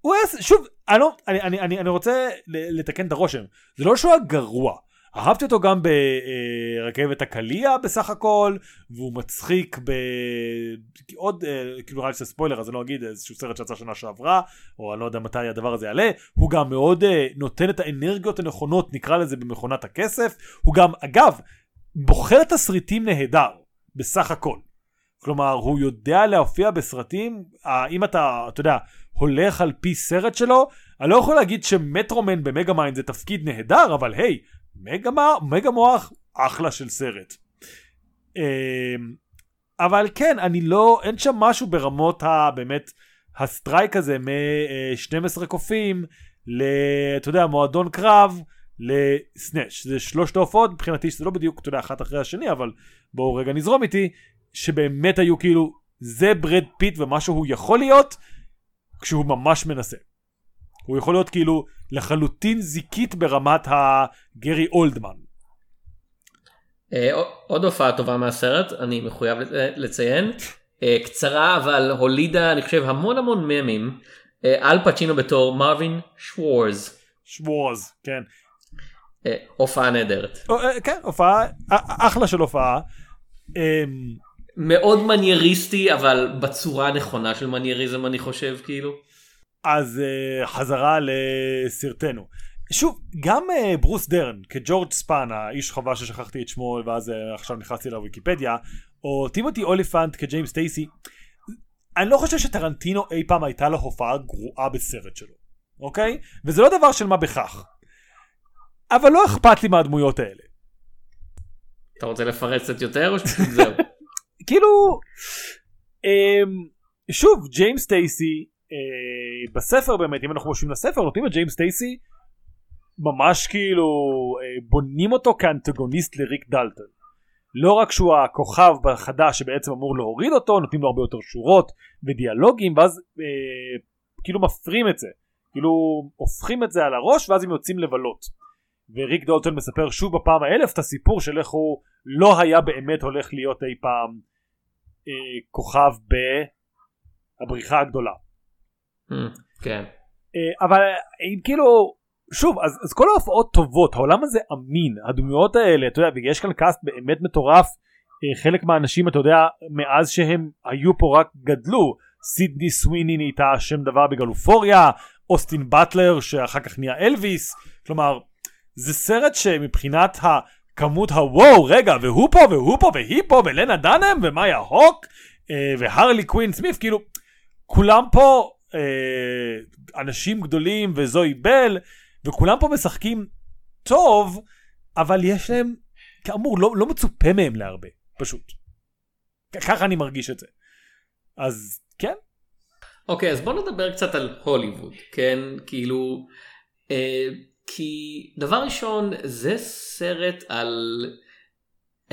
Speaker 2: הוא היה שוב אני, לא, אני, אני, אני, אני רוצה לתקן את הרושם זה לא שהוא היה גרוע אהבתי אותו גם ברכבת הקליע בסך הכל, והוא מצחיק בעוד, אה, כאילו נראה לי שזה ספוילר אז אני לא אגיד איזשהו סרט שיצא שנה שעברה, או אני לא יודע מתי הדבר הזה יעלה, הוא גם מאוד אה, נותן את האנרגיות הנכונות, נקרא לזה במכונת הכסף, הוא גם, אגב, בוחר תסריטים נהדר, בסך הכל. כלומר, הוא יודע להופיע בסרטים, אם אתה, אתה יודע, הולך על פי סרט שלו, אני לא יכול להגיד ש Metro Man ב Megamind זה תפקיד נהדר, אבל היי, מגה, מוח, אחלה של סרט. אמ, אבל כן, אני לא, אין שם משהו ברמות הבאמת, ה streak הזה מ-12 קופים, ל... אתה יודע, מועדון קרב, לסנאץ'. זה שלושת ההופעות מבחינתי, שזה לא בדיוק, אתה יודע, אחת אחרי השני, אבל בואו רגע נזרום איתי, שבאמת היו כאילו, זה ברד פיט ומה שהוא יכול להיות, כשהוא ממש מנסה. הוא יכול להיות כאילו לחלוטין זיקית ברמת הגרי אולדמן.
Speaker 1: אה, עוד הופעה טובה מהסרט אני מחויב לציין אה, קצרה אבל הולידה אני חושב המון המון ממים אה, אל פצ'ינו בתור מרווין שוורז.
Speaker 2: שוורז כן.
Speaker 1: הופעה נהדרת.
Speaker 2: כן הופעה אחלה של הופעה. אמ,
Speaker 1: מאוד מנייריסטי אבל בצורה הנכונה של מנייריזם אני חושב כאילו.
Speaker 2: אז uh, חזרה לסרטנו. שוב, גם uh, ברוס דרן כג'ורג' ספן, האיש חווה ששכחתי את שמו ואז uh, עכשיו נכנסתי לוויקיפדיה, או טימותי אוליפנט כג'יימס טייסי, אני לא חושב שטרנטינו אי פעם הייתה לו הופעה גרועה בסרט שלו, אוקיי? וזה לא דבר של מה בכך. אבל לא אכפת לי מהדמויות האלה.
Speaker 1: אתה רוצה לפרט קצת יותר או שזהו?
Speaker 2: כאילו, um, שוב, ג'יימס טייסי אה, בספר באמת אם אנחנו חושבים לספר נותנים את ג'יימס טייסי ממש כאילו אה, בונים אותו כאנטגוניסט לריק דלטון. לא רק שהוא הכוכב החדש שבעצם אמור להוריד אותו נותנים לו הרבה יותר שורות ודיאלוגים ואז אה, כאילו מפרים את זה כאילו הופכים את זה על הראש ואז הם יוצאים לבלות. וריק דולטון מספר שוב בפעם האלף את הסיפור של איך הוא לא היה באמת הולך להיות אי פעם אה, כוכב בבריחה הגדולה.
Speaker 1: Hmm, כן.
Speaker 2: אה, אבל אם כאילו שוב אז, אז כל ההופעות טובות העולם הזה אמין הדמויות האלה אתה יודע ויש כאן קאסט באמת מטורף אה, חלק מהאנשים אתה יודע מאז שהם היו פה רק גדלו סידני סוויני נהייתה שם דבר בגלופוריה אוסטין באטלר שאחר כך נהיה אלוויס כלומר זה סרט שמבחינת הכמות הוואו רגע והוא פה והוא פה והיא פה ולנה דאנם ומאיה הוק אה, והרלי קווין סמיף כאילו כולם פה אה, אנשים גדולים וזוהי בל וכולם פה משחקים טוב אבל יש להם כאמור לא, לא מצופה מהם להרבה פשוט. ככה אני מרגיש את זה. אז כן.
Speaker 1: אוקיי אז בוא נדבר קצת על הוליווד כן כאילו אה, כי דבר ראשון זה סרט על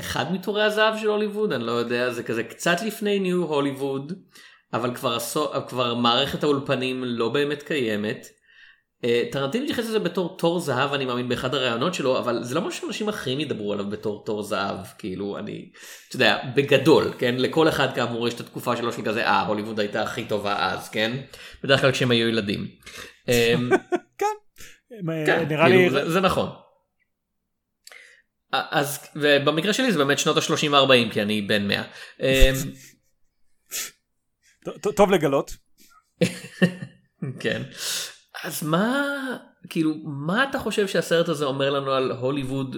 Speaker 1: אחד מתורי הזהב של הוליווד אני לא יודע זה כזה קצת לפני ניו הוליווד אבל כבר, עשו, כבר מערכת האולפנים לא באמת קיימת. אה, טרנטינו התייחס לזה בתור תור זהב אני מאמין באחד הראיונות שלו אבל זה לא משהו שאנשים אחרים ידברו עליו בתור תור זהב כאילו אני אתה יודע בגדול כן לכל אחד כאמור יש את התקופה שלו של כזה אה הוליווד הייתה הכי טובה אז כן בדרך כלל כשהם היו ילדים. אמ,
Speaker 2: כן.
Speaker 1: כן
Speaker 2: נראה
Speaker 1: כאילו,
Speaker 2: לי
Speaker 1: זה, זה נכון. אז ובמקרה שלי זה באמת שנות ה-30-40 כי אני בן 100.
Speaker 2: טוב לגלות.
Speaker 1: כן. אז מה כאילו מה אתה חושב שהסרט הזה אומר לנו על הוליווד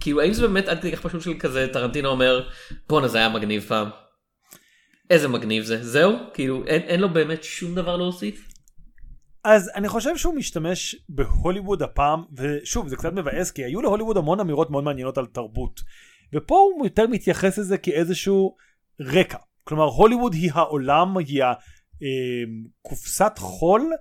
Speaker 1: כאילו האם זה באמת עד כדי כך פשוט של כזה טרנטינו אומר בואנה זה היה מגניב פעם. איזה מגניב זה זהו כאילו אין, אין לו באמת שום דבר להוסיף.
Speaker 2: אז אני חושב שהוא משתמש בהוליווד הפעם ושוב זה קצת מבאס כי היו להוליווד המון אמירות מאוד מעניינות על תרבות ופה הוא יותר מתייחס לזה כאיזשהו רקע כלומר הוליווד היא העולם היא הקופסת חול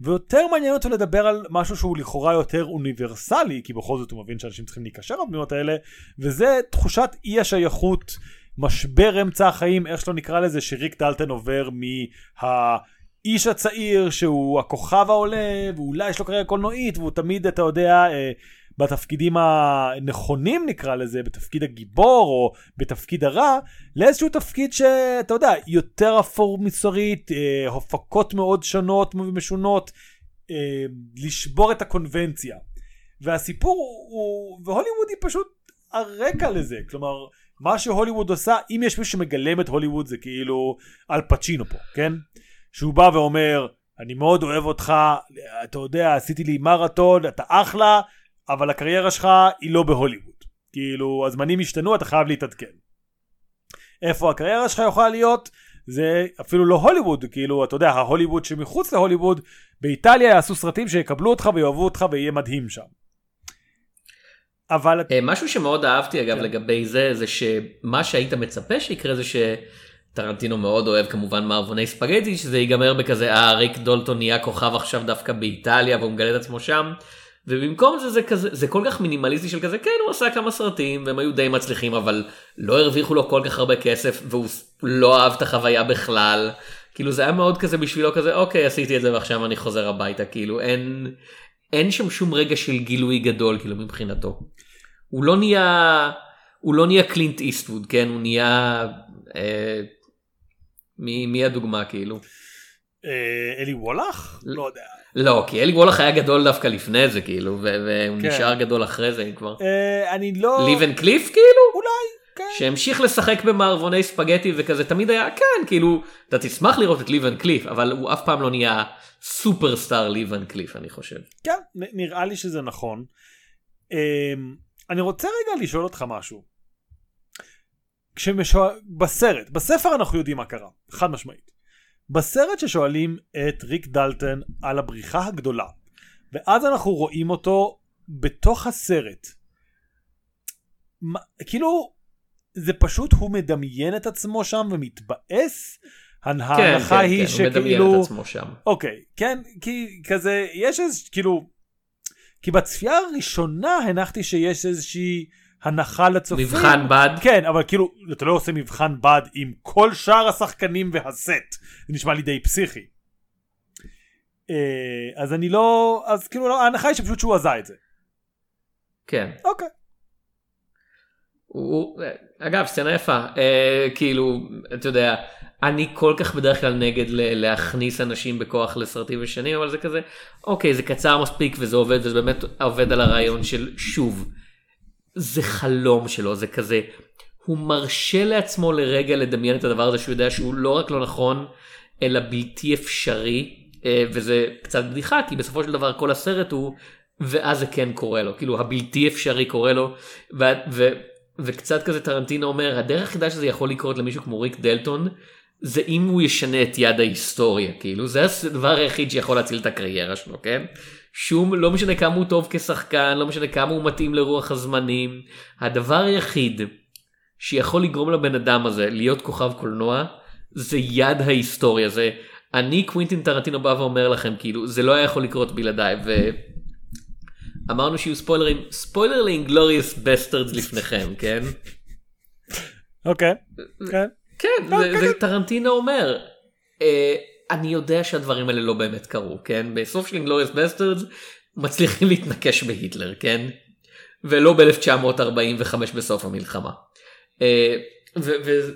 Speaker 2: ויותר מעניין אותו לדבר על משהו שהוא לכאורה יותר אוניברסלי כי בכל זאת הוא מבין שאנשים צריכים להיקשר לדמויות האלה וזה תחושת אי השייכות משבר אמצע החיים איך שלא נקרא לזה שריק דלטן עובר מהאיש הצעיר שהוא הכוכב העולה ואולי יש לו קריירה קולנועית והוא תמיד אתה יודע אה, בתפקידים הנכונים נקרא לזה בתפקיד הגיבור או בתפקיד הרע לאיזשהו תפקיד שאתה יודע יותר אפור מסורית אה, הפקות מאוד שונות ומשונות אה, לשבור את הקונבנציה. והסיפור הוא והוליווד היא פשוט הרקע לזה. כלומר מה שהוליווד עושה אם יש מישהו שמגלם את הוליווד זה כאילו על פצ'ינו פה כן? שהוא בא ואומר אני מאוד אוהב אותך אתה יודע עשיתי לי מרתון אתה אחלה אבל הקריירה שלך היא לא בהוליווד. כאילו הזמנים השתנו אתה חייב להתעדכן. איפה הקריירה שלך יכולה להיות זה אפילו לא הוליווד כאילו אתה יודע ההוליווד שמחוץ להוליווד באיטליה יעשו סרטים שיקבלו אותך ויאהבו אותך ויהיה מדהים שם. אבל
Speaker 1: אה, משהו שמאוד אהבתי אגב לגבי זה זה שמה שהיית מצפה שיקרה זה שטרנטינו מאוד אוהב כמובן מערבוני ספגטי שזה ייגמר בכזה אה ריק דולטון נהיה כוכב עכשיו דווקא באיטליה והוא מגלה את עצמו שם. ובמקום זה זה כזה זה כל כך מינימליסטי של כזה כן הוא עשה כמה סרטים והם היו די מצליחים אבל לא הרוויחו לו כל כך הרבה כסף והוא לא אהב את החוויה בכלל. כאילו זה היה מאוד כזה בשבילו כזה אוקיי עשיתי את זה ועכשיו אני חוזר הביתה כאילו אין אין שם שום רגע של גילוי גדול כאילו מבחינתו. הוא לא נהיה הוא לא נהיה קלינט איסטווד כן הוא נהיה אה, מי, מי הדוגמה כאילו.
Speaker 2: אה, אלי וולך? לא יודע.
Speaker 1: לא כי אלי וולך היה גדול דווקא לפני זה כאילו והוא
Speaker 2: כן.
Speaker 1: נשאר גדול אחרי זה כבר.
Speaker 2: אה, אני לא...
Speaker 1: ליבן קליף כאילו?
Speaker 2: אולי, כן.
Speaker 1: שהמשיך לשחק במערבוני ספגטי וכזה תמיד היה כן כאילו אתה תשמח לראות את ליבן קליף אבל הוא אף פעם לא נהיה סופרסטאר ליבן קליף אני חושב.
Speaker 2: כן, נראה לי שזה נכון. אמ, אני רוצה רגע לשאול אותך משהו. כשמשוע... בסרט, בספר אנחנו יודעים מה קרה, חד משמעית. בסרט ששואלים את ריק דלטון על הבריחה הגדולה, ואז אנחנו רואים אותו בתוך הסרט. מה, כאילו, זה פשוט הוא מדמיין את עצמו שם ומתבאס?
Speaker 1: כן,
Speaker 2: ההנחה
Speaker 1: כן,
Speaker 2: היא
Speaker 1: כן, הוא מדמיין
Speaker 2: שכאילו...
Speaker 1: את עצמו שם.
Speaker 2: אוקיי, כן, כי כזה, יש איזה, כאילו, כי בצפייה הראשונה הנחתי שיש איזושהי הנחה לצופים.
Speaker 1: מבחן בד.
Speaker 2: כן, אבל כאילו, אתה לא עושה מבחן בד עם כל שאר השחקנים והסט. זה נשמע לי די פסיכי. אה, אז אני לא, אז כאילו, לא, ההנחה היא שפשוט שהוא עזה את זה.
Speaker 1: כן.
Speaker 2: אוקיי.
Speaker 1: הוא, אגב סצנה יפה אה, כאילו אתה יודע אני כל כך בדרך כלל נגד להכניס אנשים בכוח לסרטים ישנים אבל זה כזה אוקיי זה קצר מספיק וזה עובד וזה באמת עובד על הרעיון של שוב זה חלום שלו זה כזה הוא מרשה לעצמו לרגע לדמיין את הדבר הזה שהוא יודע שהוא לא רק לא נכון אלא בלתי אפשרי אה, וזה קצת בדיחה כי בסופו של דבר כל הסרט הוא ואז זה כן קורה לו כאילו הבלתי אפשרי קורה לו ו- ו- וקצת כזה טרנטינו אומר הדרך היחידה שזה יכול לקרות למישהו כמו ריק דלטון זה אם הוא ישנה את יד ההיסטוריה כאילו זה הדבר היחיד שיכול להציל את הקריירה שלו כן. שום לא משנה כמה הוא טוב כשחקן לא משנה כמה הוא מתאים לרוח הזמנים הדבר היחיד שיכול לגרום לבן אדם הזה להיות כוכב קולנוע זה יד ההיסטוריה זה אני קווינטין טרנטינו בא ואומר לכם כאילו זה לא היה יכול לקרות בלעדיי ואמרנו שיהיו ספוילרים ספוילר ל Inglourious Basterds לפניכם כן.
Speaker 2: אוקיי. כן.
Speaker 1: כן, זה, זה טרנטינו אומר. אה, אני יודע שהדברים האלה לא באמת קרו, כן? בסוף של Inglourious Basterds מצליחים להתנקש בהיטלר, כן? ולא ב-1945 בסוף המלחמה. אה,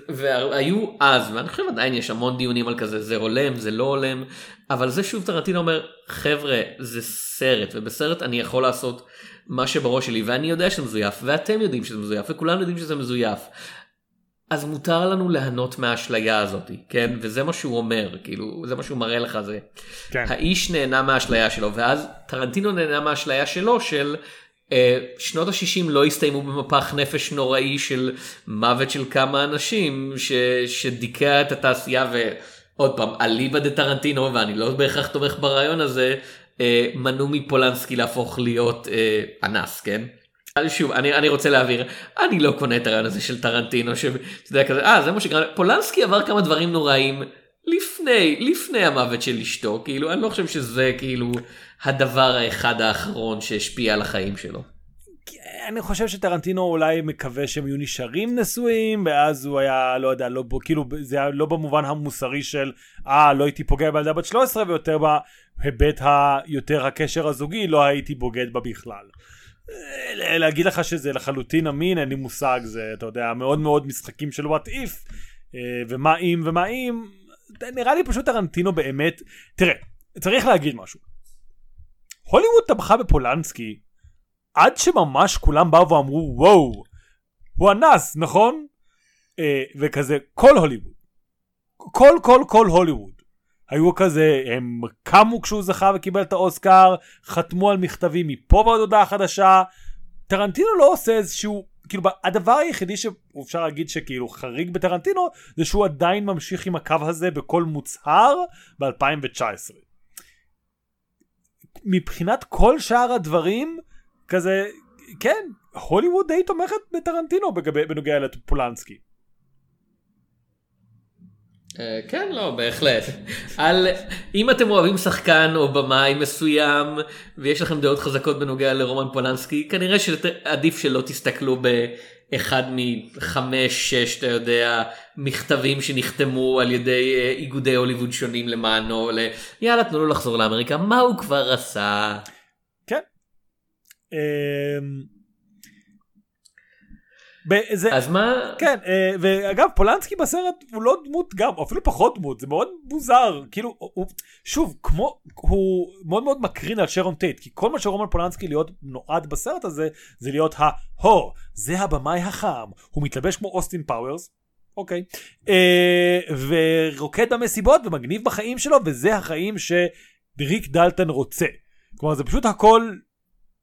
Speaker 1: והיו אז, ואני חושב עדיין יש המון דיונים על כזה, זה הולם, זה לא הולם, אבל זה שוב טרנטינו אומר, חבר'ה, זה סרט, ובסרט אני יכול לעשות מה שבראש שלי, ואני יודע שזה מזויף, ואתם יודעים שזה מזויף, וכולם יודעים שזה מזויף. אז מותר לנו ליהנות מהאשליה הזאת, כן? וזה מה שהוא אומר, כאילו, זה מה שהוא מראה לך זה.
Speaker 2: כן.
Speaker 1: האיש נהנה מהאשליה שלו, ואז טרנטינו נהנה מהאשליה שלו של אה, שנות ה-60 לא הסתיימו במפח נפש נוראי של מוות של כמה אנשים ש, שדיכא את התעשייה ועוד פעם אליבא דה טרנטינו ואני לא בהכרח תומך ברעיון הזה אה, מנעו מפולנסקי להפוך להיות אה, אנס כן. אז שוב אני, אני רוצה להעביר אני לא קונה את הרעיון הזה של טרנטינו שאתה יודע כזה אה זה מה שקרה פולנסקי עבר כמה דברים נוראים לפני לפני המוות של אשתו כאילו אני לא חושב שזה כאילו הדבר האחד האחרון שהשפיע על החיים שלו.
Speaker 2: אני חושב שטרנטינו אולי מקווה שהם יהיו נשארים נשואים ואז הוא היה לא יודע לא בו כאילו זה היה לא במובן המוסרי של אה לא הייתי פוגע בילדה בת 13 ויותר בהיבט היותר הקשר הזוגי לא הייתי בוגד בה בכלל. אה, להגיד לך שזה לחלוטין אמין אין לי מושג זה אתה יודע מאוד מאוד משחקים של וואט איף ומה אם ומה אם נראה לי פשוט טרנטינו באמת תראה צריך להגיד משהו. הוליווד תמכה בפולנסקי עד שממש כולם באו ואמרו וואו הוא אנס נכון? אה, וכזה כל הוליווד כל כל כל הוליווד היו כזה הם קמו כשהוא זכה וקיבל את האוסקר חתמו על מכתבים מפה ועוד הודעה חדשה טרנטינו לא עושה איזשהו כאילו הדבר היחידי שאפשר להגיד שכאילו חריג בטרנטינו זה שהוא עדיין ממשיך עם הקו הזה בכל מוצהר ב-2019 מבחינת כל שאר הדברים כזה כן הוליווד די תומכת בטרנטינו בנוגע לפולנסקי.
Speaker 1: אה, כן לא בהחלט על אם אתם אוהבים שחקן או במאי מסוים ויש לכם דעות חזקות בנוגע לרומן פולנסקי כנראה שעדיף שלא תסתכלו באחד מחמש שש אתה יודע מכתבים שנחתמו על ידי אה, איגודי הוליווד שונים למענו ל... יאללה תנו לו לחזור לאמריקה מה הוא כבר עשה.
Speaker 2: כן. בזה,
Speaker 1: אז מה?
Speaker 2: כן אה, ואגב פולנסקי בסרט הוא לא דמות גם אפילו פחות דמות זה מאוד מוזר כאילו הוא שוב כמו הוא מאוד מאוד מקרין על שרון טייט כי כל מה שרומן פולנסקי להיות נועד בסרט הזה זה להיות ההוא זה הבמאי החם. הוא מתלבש כמו אוסטין פאוורס אוקיי אה, ורוקד במסיבות ומגניב בחיים שלו וזה החיים שריק דלטון רוצה. כלומר זה פשוט הכל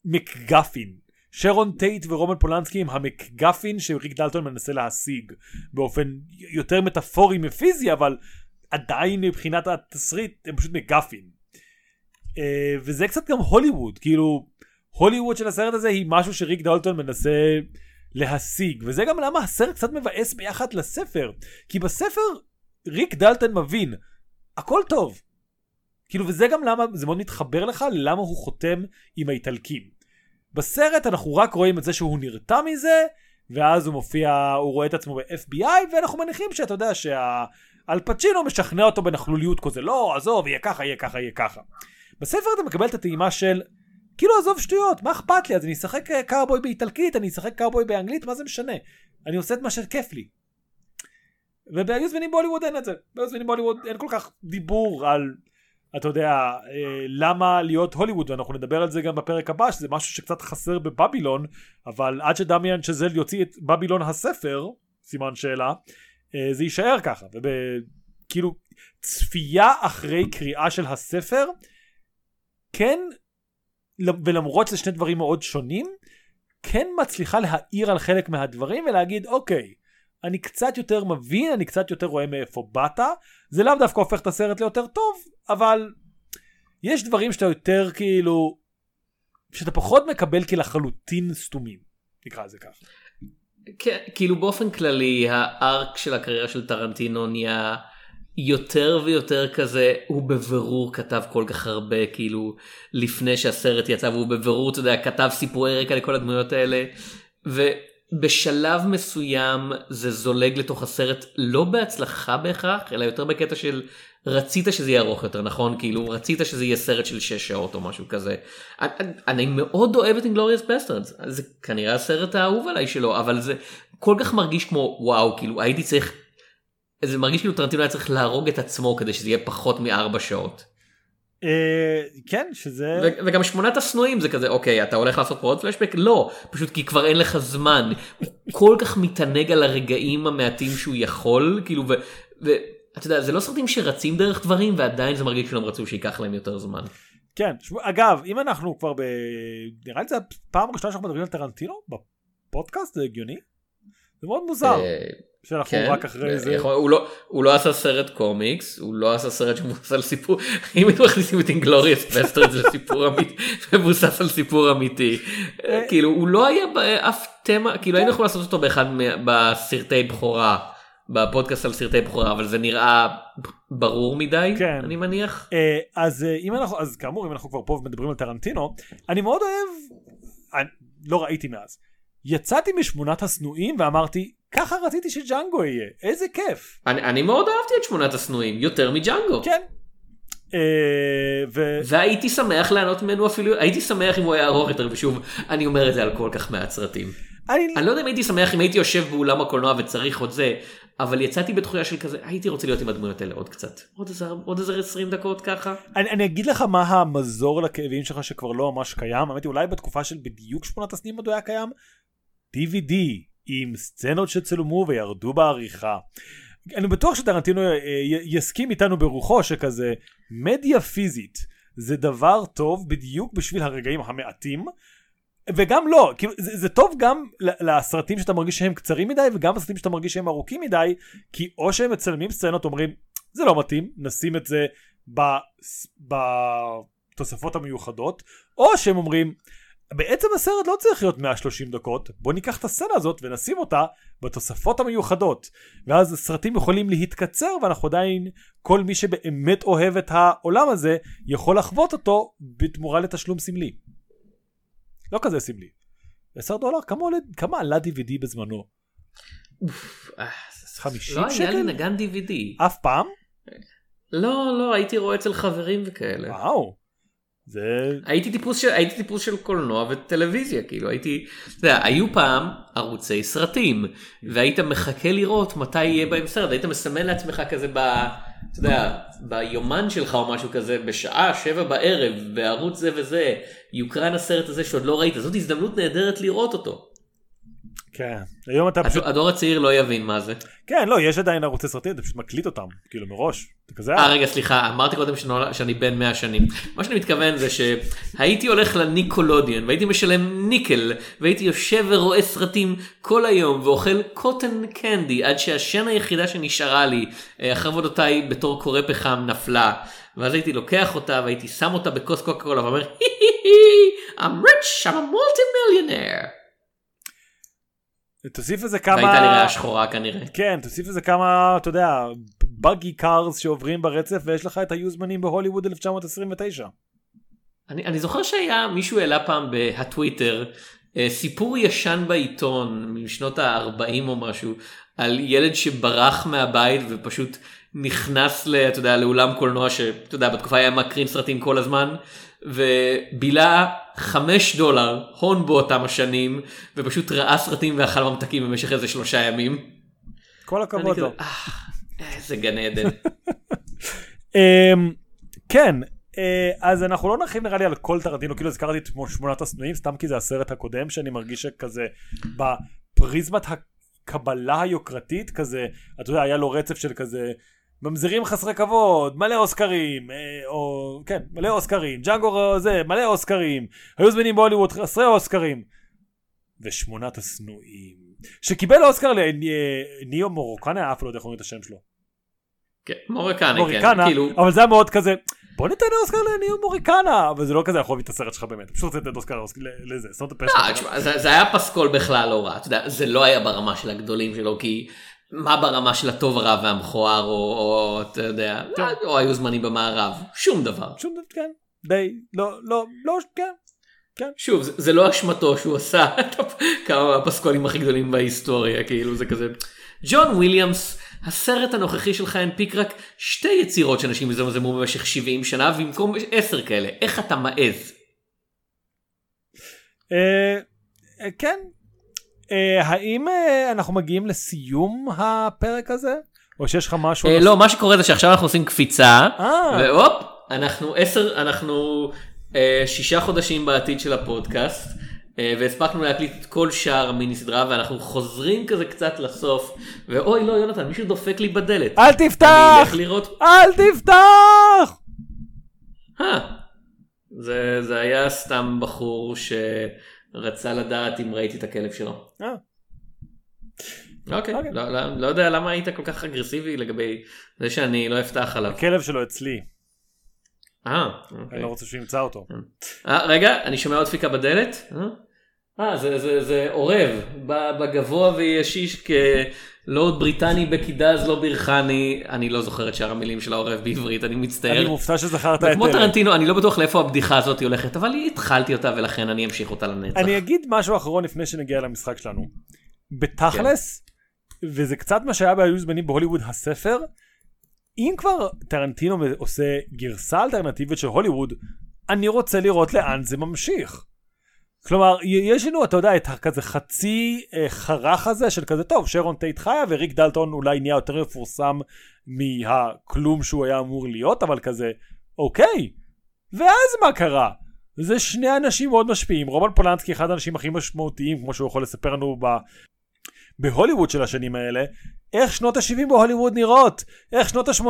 Speaker 2: מקגפין שרון טייט ורומן פולנסקי הם המקגפין שריק דלטון מנסה להשיג באופן יותר מטאפורי מפיזי אבל עדיין מבחינת התסריט הם פשוט מגפין. Uh, וזה קצת גם הוליווד כאילו הוליווד של הסרט הזה היא משהו שריק דלטון מנסה להשיג וזה גם למה הסרט קצת מבאס ביחד לספר כי בספר ריק דלטון מבין הכל טוב. כאילו וזה גם למה זה מאוד מתחבר לך למה הוא חותם עם האיטלקים. בסרט אנחנו רק רואים את זה שהוא נרתע מזה, ואז הוא מופיע, הוא רואה את עצמו ב-FBI, ואנחנו מניחים שאתה יודע שאל פצ'ינו משכנע אותו בנכלוליות כזה, לא, עזוב, יהיה ככה, יהיה ככה, יהיה ככה. בספר אתה מקבל את הטעימה של, כאילו עזוב שטויות, מה אכפת לי? אז אני אשחק אה, קאובוי באיטלקית, אני אשחק קאובוי באנגלית, מה זה משנה? אני עושה את מה שכיף לי. ובהיו זמנים בהוליווד אין את זה. בהיו זמנים בהוליווד אין כל כך דיבור על, אתה יודע, אה, למה להיות הוליווד, ואנחנו נדבר על זה גם בפרק הבא, שזה משהו שקצת חסר בבבילון, אבל עד שדמיאן שזל יוציא את בבילון הספר, סימן שאלה, אה, זה יישאר ככה. וכאילו, צפייה אחרי קריאה של הספר, כן, ולמרות שזה שני דברים מאוד שונים, כן מצליחה להעיר על חלק מהדברים ולהגיד, אוקיי, אני קצת יותר מבין, אני קצת יותר רואה מאיפה באת, זה לאו דווקא הופך את הסרט ליותר טוב, אבל יש דברים שאתה יותר כאילו, שאתה פחות מקבל כלחלוטין סתומים, נקרא לזה.
Speaker 1: כן, כאילו באופן כללי הארק של הקריירה של טרנטינו נהיה יותר ויותר כזה הוא בבירור כתב כל כך הרבה כאילו לפני שהסרט יצא והוא בבירור אתה יודע כתב סיפורי רקע לכל הדמויות האלה. ובשלב מסוים זה זולג לתוך הסרט לא בהצלחה בהכרח אלא יותר בקטע של רצית שזה יהיה ארוך יותר נכון כאילו רצית שזה יהיה סרט של 6 שעות או משהו כזה. אני, אני מאוד אוהב את אינגלוריאס בסטרדס זה כנראה הסרט האהוב עליי שלו אבל זה כל כך מרגיש כמו וואו כאילו הייתי צריך זה מרגיש כאילו טרנטינו היה צריך להרוג את עצמו כדי שזה יהיה פחות מארבע שעות.
Speaker 2: אה, כן שזה
Speaker 1: וגם שמונת השנואים זה כזה אוקיי אתה הולך לעשות פה עוד פלשבק לא פשוט כי כבר אין לך זמן כל כך מתענג על הרגעים המעטים שהוא יכול כאילו ואתה יודע זה לא סרטים שרצים דרך דברים ועדיין זה מרגיש שהם רצו שייקח להם יותר זמן.
Speaker 2: כן אגב אם אנחנו כבר ב... נראה לי זה הפעם הראשונה שאנחנו מדברים על טרנטינו בפודקאסט זה הגיוני. זה מאוד מוזר. אה, שאנחנו כן, רק אחרי זה.
Speaker 1: יכול, הוא, לא, הוא לא עשה סרט קומיקס, הוא לא עשה סרט שמבוסס על סיפור, אם היינו מכניסים את אינגלוריאס בסטרדס זה סיפור אמיתי, מבוסס על סיפור אמיתי. אה, כאילו הוא לא היה באף תימה, כאילו היינו יכולים לעשות אותו באחד בסרטי בכורה. בפודקאסט על סרטי בכורה אבל זה נראה ברור מדי כן. אני מניח
Speaker 2: אה, אז אם אנחנו אז כאמור אם אנחנו כבר פה ומדברים על טרנטינו אני מאוד אוהב אני לא ראיתי מאז יצאתי משמונת השנואים ואמרתי ככה רציתי שג'אנגו יהיה, איזה כיף.
Speaker 1: אני, אני מאוד אהבתי את שמונת השנואים, יותר מג'אנגו.
Speaker 2: כן. Uh, ו...
Speaker 1: והייתי שמח לענות ממנו אפילו, הייתי שמח אם הוא היה ארוך יותר, ושוב, אני אומר את זה על כל כך מעט סרטים. אני... אני לא יודע אם הייתי שמח אם הייתי יושב באולם הקולנוע וצריך עוד זה, אבל יצאתי בתחושה של כזה, הייתי רוצה להיות עם הדמויות האלה עוד קצת. עוד איזה, עוד איזה 20 דקות ככה.
Speaker 2: אני, אני אגיד לך מה המזור לכאבים שלך שכבר לא ממש קיים, האמת היא אולי בתקופה של בדיוק שמונת הסנים עוד היה קיים, DVD עם סצנות שצולמו וירדו בעריכה. אני בטוח שטרנטינו אה, יסכים איתנו ברוחו שכזה מדיה פיזית זה דבר טוב בדיוק בשביל הרגעים המעטים וגם לא, זה, זה טוב גם לסרטים שאתה מרגיש שהם קצרים מדי וגם לסרטים שאתה מרגיש שהם ארוכים מדי כי או שהם מצלמים סצנות אומרים זה לא מתאים נשים את זה בתוספות המיוחדות או שהם אומרים בעצם הסרט לא צריך להיות 130 דקות, בוא ניקח את הסצנה הזאת ונשים אותה בתוספות המיוחדות. ואז הסרטים יכולים להתקצר ואנחנו עדיין, כל מי שבאמת אוהב את העולם הזה, יכול לחוות אותו בתמורה לתשלום סמלי. לא כזה סמלי. 10 דולר, כמה, עולה, כמה עלה DVD בזמנו? 50
Speaker 1: שקל? לא
Speaker 2: היה
Speaker 1: לי נגן DVD.
Speaker 2: אף פעם?
Speaker 1: לא, לא, הייתי רואה אצל חברים וכאלה.
Speaker 2: וואו. זה...
Speaker 1: הייתי טיפוס של, הייתי טיפוס של קולנוע וטלוויזיה, כאילו הייתי, אתה יודע, היו פעם ערוצי סרטים, והיית מחכה לראות מתי יהיה בהם סרט, היית מסמן לעצמך כזה ב... אתה יודע, ביומן שלך או משהו כזה, בשעה שבע בערב, בערוץ זה וזה, יוקרן הסרט הזה שעוד לא ראית, זאת הזדמנות נהדרת לראות אותו.
Speaker 2: כן, היום אתה
Speaker 1: פשוט... הדור הצעיר לא יבין מה זה.
Speaker 2: כן, לא, יש עדיין ערוצי סרטים, אתה פשוט מקליט אותם, כאילו מראש.
Speaker 1: אה, רגע, סליחה, אמרתי קודם שאני בן 100 שנים. מה שאני מתכוון זה שהייתי הולך לניקולודיאן והייתי משלם ניקל, והייתי יושב ורואה סרטים כל היום ואוכל קוטן קנדי עד שהשן היחידה שנשארה לי אה, אחרי עבודותיי בתור קורא פחם נפלה. ואז הייתי לוקח אותה והייתי שם אותה בכוס קוקה קולה ואומר, I'm rich, I'm a multi-millionaire.
Speaker 2: תוסיף איזה כמה...
Speaker 1: והייתה לי ריאה שחורה כנראה.
Speaker 2: כן, תוסיף איזה כמה, אתה יודע, buggy cars שעוברים ברצף ויש לך את היו זמנים בהוליווד 1929.
Speaker 1: אני, אני זוכר שהיה מישהו העלה פעם בהטוויטר אה, סיפור ישן בעיתון משנות ה-40 או משהו על ילד שברח מהבית ופשוט נכנס ל, אתה יודע, לאולם קולנוע שאתה יודע בתקופה היה מקרין סרטים כל הזמן ובילה 5 דולר הון באותם השנים ופשוט ראה סרטים ואכל ממתקים במשך איזה שלושה ימים.
Speaker 2: כל הכבוד לו.
Speaker 1: "אה, איזה גן עדן.
Speaker 2: אמ, כן, אה, אז אנחנו לא נרחיב נראה לי על כל טרנטינו, כאילו הזכרתי את שמונת השנואים, סתם כי זה הסרט הקודם, שאני מרגיש שכזה בפריזמת הקבלה היוקרתית, כזה, אתה יודע, היה לו רצף של כזה, ממזירים חסרי כבוד, מלא אוסקרים, אה, או כן, מלא אוסקרים, ג'אנגו זה, מלא אוסקרים, היו זמינים בהוליווד חסרי אוסקרים. ושמונת השנואים, שקיבל אוסקר לניאו מורוקנה, אף לא יודע איך אומרים את השם שלו.
Speaker 1: כן, כן,
Speaker 2: מוריקנה,
Speaker 1: כאילו,
Speaker 2: אבל זה היה מאוד כזה, בוא ניתן אוסקר לניאו מוריקנה, אבל זה לא כזה יכול להביא את הסרט שלך באמת, פשוט לתת אוסקר לזה, שם את הפה
Speaker 1: אה,
Speaker 2: שלך.
Speaker 1: תשמע, זה זה היה פסקול בכלל לא רע, אתה יודע, זה לא היה ברמה של הגדולים שלו, כי מה ברמה של הטוב הרע והמכוער, או, או אתה יודע,
Speaker 2: טוב.
Speaker 1: או היו זמנים במערב, שום דבר.
Speaker 2: שום דבר, כן, די, לא, לא, לא, כן.
Speaker 1: שוב, זה, זה לא אשמתו שהוא עשה כמה מהפסקולים הכי גדולים בהיסטוריה, כאילו זה כזה. ג'ון וויליאמס, הסרט הנוכחי שלך הנפיק רק שתי יצירות שאנשים יזמזמו במשך 70 שנה, במקום 10 כאלה, איך אתה מעז?
Speaker 2: אה, אה, כן. אה, האם אה, אנחנו מגיעים לסיום הפרק הזה? או שיש לך משהו?
Speaker 1: אה? לא, מה שקורה זה שעכשיו אנחנו עושים קפיצה,
Speaker 2: אה,
Speaker 1: והופ, אנחנו עשר, אנחנו אה, שישה חודשים בעתיד של הפודקאסט, אה, והספקנו להקליט את כל שאר המיני סדרה, ואנחנו חוזרים כזה קצת לסוף, ואוי לא יונתן, מישהו דופק לי בדלת.
Speaker 2: אל
Speaker 1: אני
Speaker 2: תפתח!
Speaker 1: אלך לראות,
Speaker 2: אל תפתח!
Speaker 1: אה, זה, זה היה סתם בחור שרצה לדעת אם ראיתי את הכלב שלו.
Speaker 2: אה.
Speaker 1: אוקיי,
Speaker 2: אוקיי.
Speaker 1: לא, לא, לא יודע למה היית כל כך אגרסיבי לגבי זה שאני לא אפתח עליו.
Speaker 2: הכלב שלו אצלי,
Speaker 1: אה,
Speaker 2: אני
Speaker 1: אוקיי.
Speaker 2: לא רוצה שהוא ימצא אותו.
Speaker 1: אה, רגע, אני שומע עוד דפיקה בדלת. אה? אה, זה, זה, זה עורב, בגבוה וישיש כלורד בריטני בקידז לא בירכני, אני לא זוכר את שאר המילים של העורב בעברית, אני
Speaker 2: אני
Speaker 1: מצטער.
Speaker 2: מופתע שזכרת את
Speaker 1: כמו
Speaker 2: אלה.
Speaker 1: טרנטינו, אני לא בטוח לאיפה הבדיחה הזאת הולכת, אבל התחלתי אותה ולכן אני אמשיך אותה לנצח.
Speaker 2: אני אגיד משהו אחרון לפני שנגיע למשחק שלנו. בתכלס, וזה קצת מה שהיה בהיו זמנים בהוליווד הספר, אם כבר טרנטינו עושה גרסה אלטרנטיבית של הוליווד, אני רוצה לראות לאן זה ממשיך. כלומר, יש לנו, אתה יודע, את הכזה חצי אה, חרך הזה של כזה, טוב, שרון טייט חיה וריק דלטון אולי נהיה יותר מפורסם מהכלום שהוא היה אמור להיות, אבל כזה, אוקיי, ואז מה קרה? זה שני אנשים מאוד משפיעים, רומן פולנסקי אחד האנשים הכי משמעותיים, כמו שהוא יכול לספר לנו. בהוליווד של השנים האלה, איך שנות ה-70 בהוליווד נראות, איך שנות ה-80,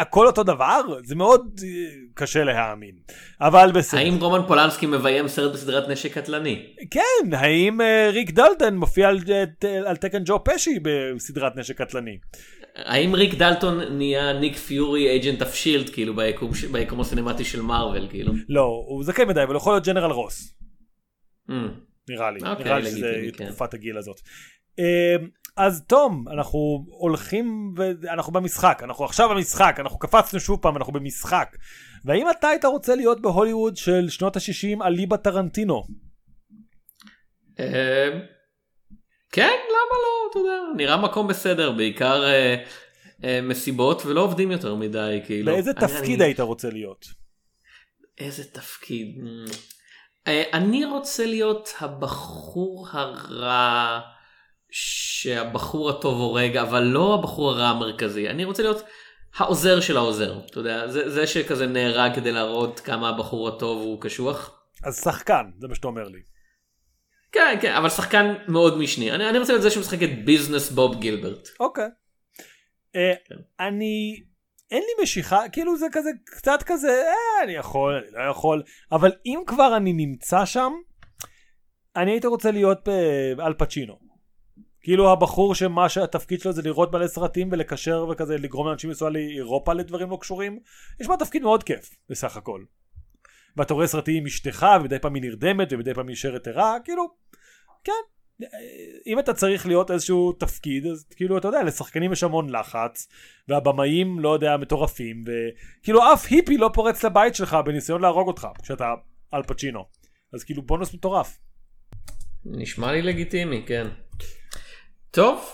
Speaker 2: הכל אותו דבר, זה מאוד אה, קשה להאמין, אבל בסדר.
Speaker 1: האם רומן פולנסקי מביים סרט בסדרת נשק קטלני?
Speaker 2: כן, האם אה, ריק דלטון מופיע על, אה, על תקן ג'ו פשי בסדרת נשק קטלני?
Speaker 1: האם ריק דלטון נהיה ניק פיורי אג'נט אף שילד כאילו ביקום, ביקום הסינמטי של מארוול כאילו?
Speaker 2: לא, הוא זקן מדי, אבל יכול להיות ג'נרל רוס.
Speaker 1: Mm.
Speaker 2: נראה לי,
Speaker 1: אוקיי,
Speaker 2: נראה לי שזה
Speaker 1: כן.
Speaker 2: תקופת הגיל הזאת. אה, אז תום, אנחנו הולכים ואנחנו במשחק, אנחנו עכשיו במשחק, אנחנו קפצנו שוב פעם, אנחנו במשחק. והאם אתה היית רוצה להיות בהוליווד של שנות ה-60 על ליבה טרנטינו?
Speaker 1: אה, כן, למה לא, אתה יודע, נראה מקום בסדר, בעיקר אה, אה, מסיבות ולא עובדים יותר מדי, כאילו.
Speaker 2: באיזה תפקיד היית רוצה להיות?
Speaker 1: איזה תפקיד? אה, אני רוצה להיות הבחור הרע שהבחור הטוב הורג, אבל לא הבחור הרע המרכזי. אני רוצה להיות העוזר של העוזר, אתה יודע, זה, זה שכזה נהרג כדי להראות כמה הבחור הטוב הוא קשוח.
Speaker 2: אז שחקן, זה מה שאתה אומר לי.
Speaker 1: כן, כן, אבל שחקן מאוד משני. אני, אני רוצה להיות זה שמשחק את ביזנס בוב גילברט.
Speaker 2: אוקיי. אה,
Speaker 1: כן.
Speaker 2: אני, אין לי משיכה, כאילו זה כזה, קצת כזה, אה, אני יכול, אני לא יכול, אבל אם כבר אני נמצא שם, אני הייתי רוצה להיות ב- אל פצ'ינו. כאילו הבחור שמה שהתפקיד שלו זה לראות מלא סרטים ולקשר וכזה לגרום לאנשים לנסוע לאירופה לדברים לא קשורים. יש בה תפקיד מאוד כיף בסך הכל. ואתה רואה סרטים עם אשתך ומדי פעם היא נרדמת ומדי פעם היא נשארת ערה כאילו כן אם אתה צריך להיות איזשהו תפקיד אז כאילו אתה יודע לשחקנים יש המון לחץ והבמאים לא יודע מטורפים וכאילו אף היפי לא פורץ לבית שלך בניסיון להרוג אותך כשאתה על פצ'ינו אז כאילו בונוס מטורף.
Speaker 1: נשמע לי לגיטימי, כן. טוב,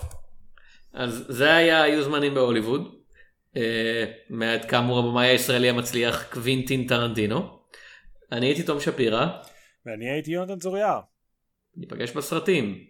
Speaker 1: אז זה היה היו זמנים בהוליווד. אה, מאת כאמור הבמאי הישראלי המצליח קווינטין טרנטינו. אני הייתי תום שפירא,
Speaker 2: ואני הייתי יונתן צוריה.
Speaker 1: ניפגש בסרטים.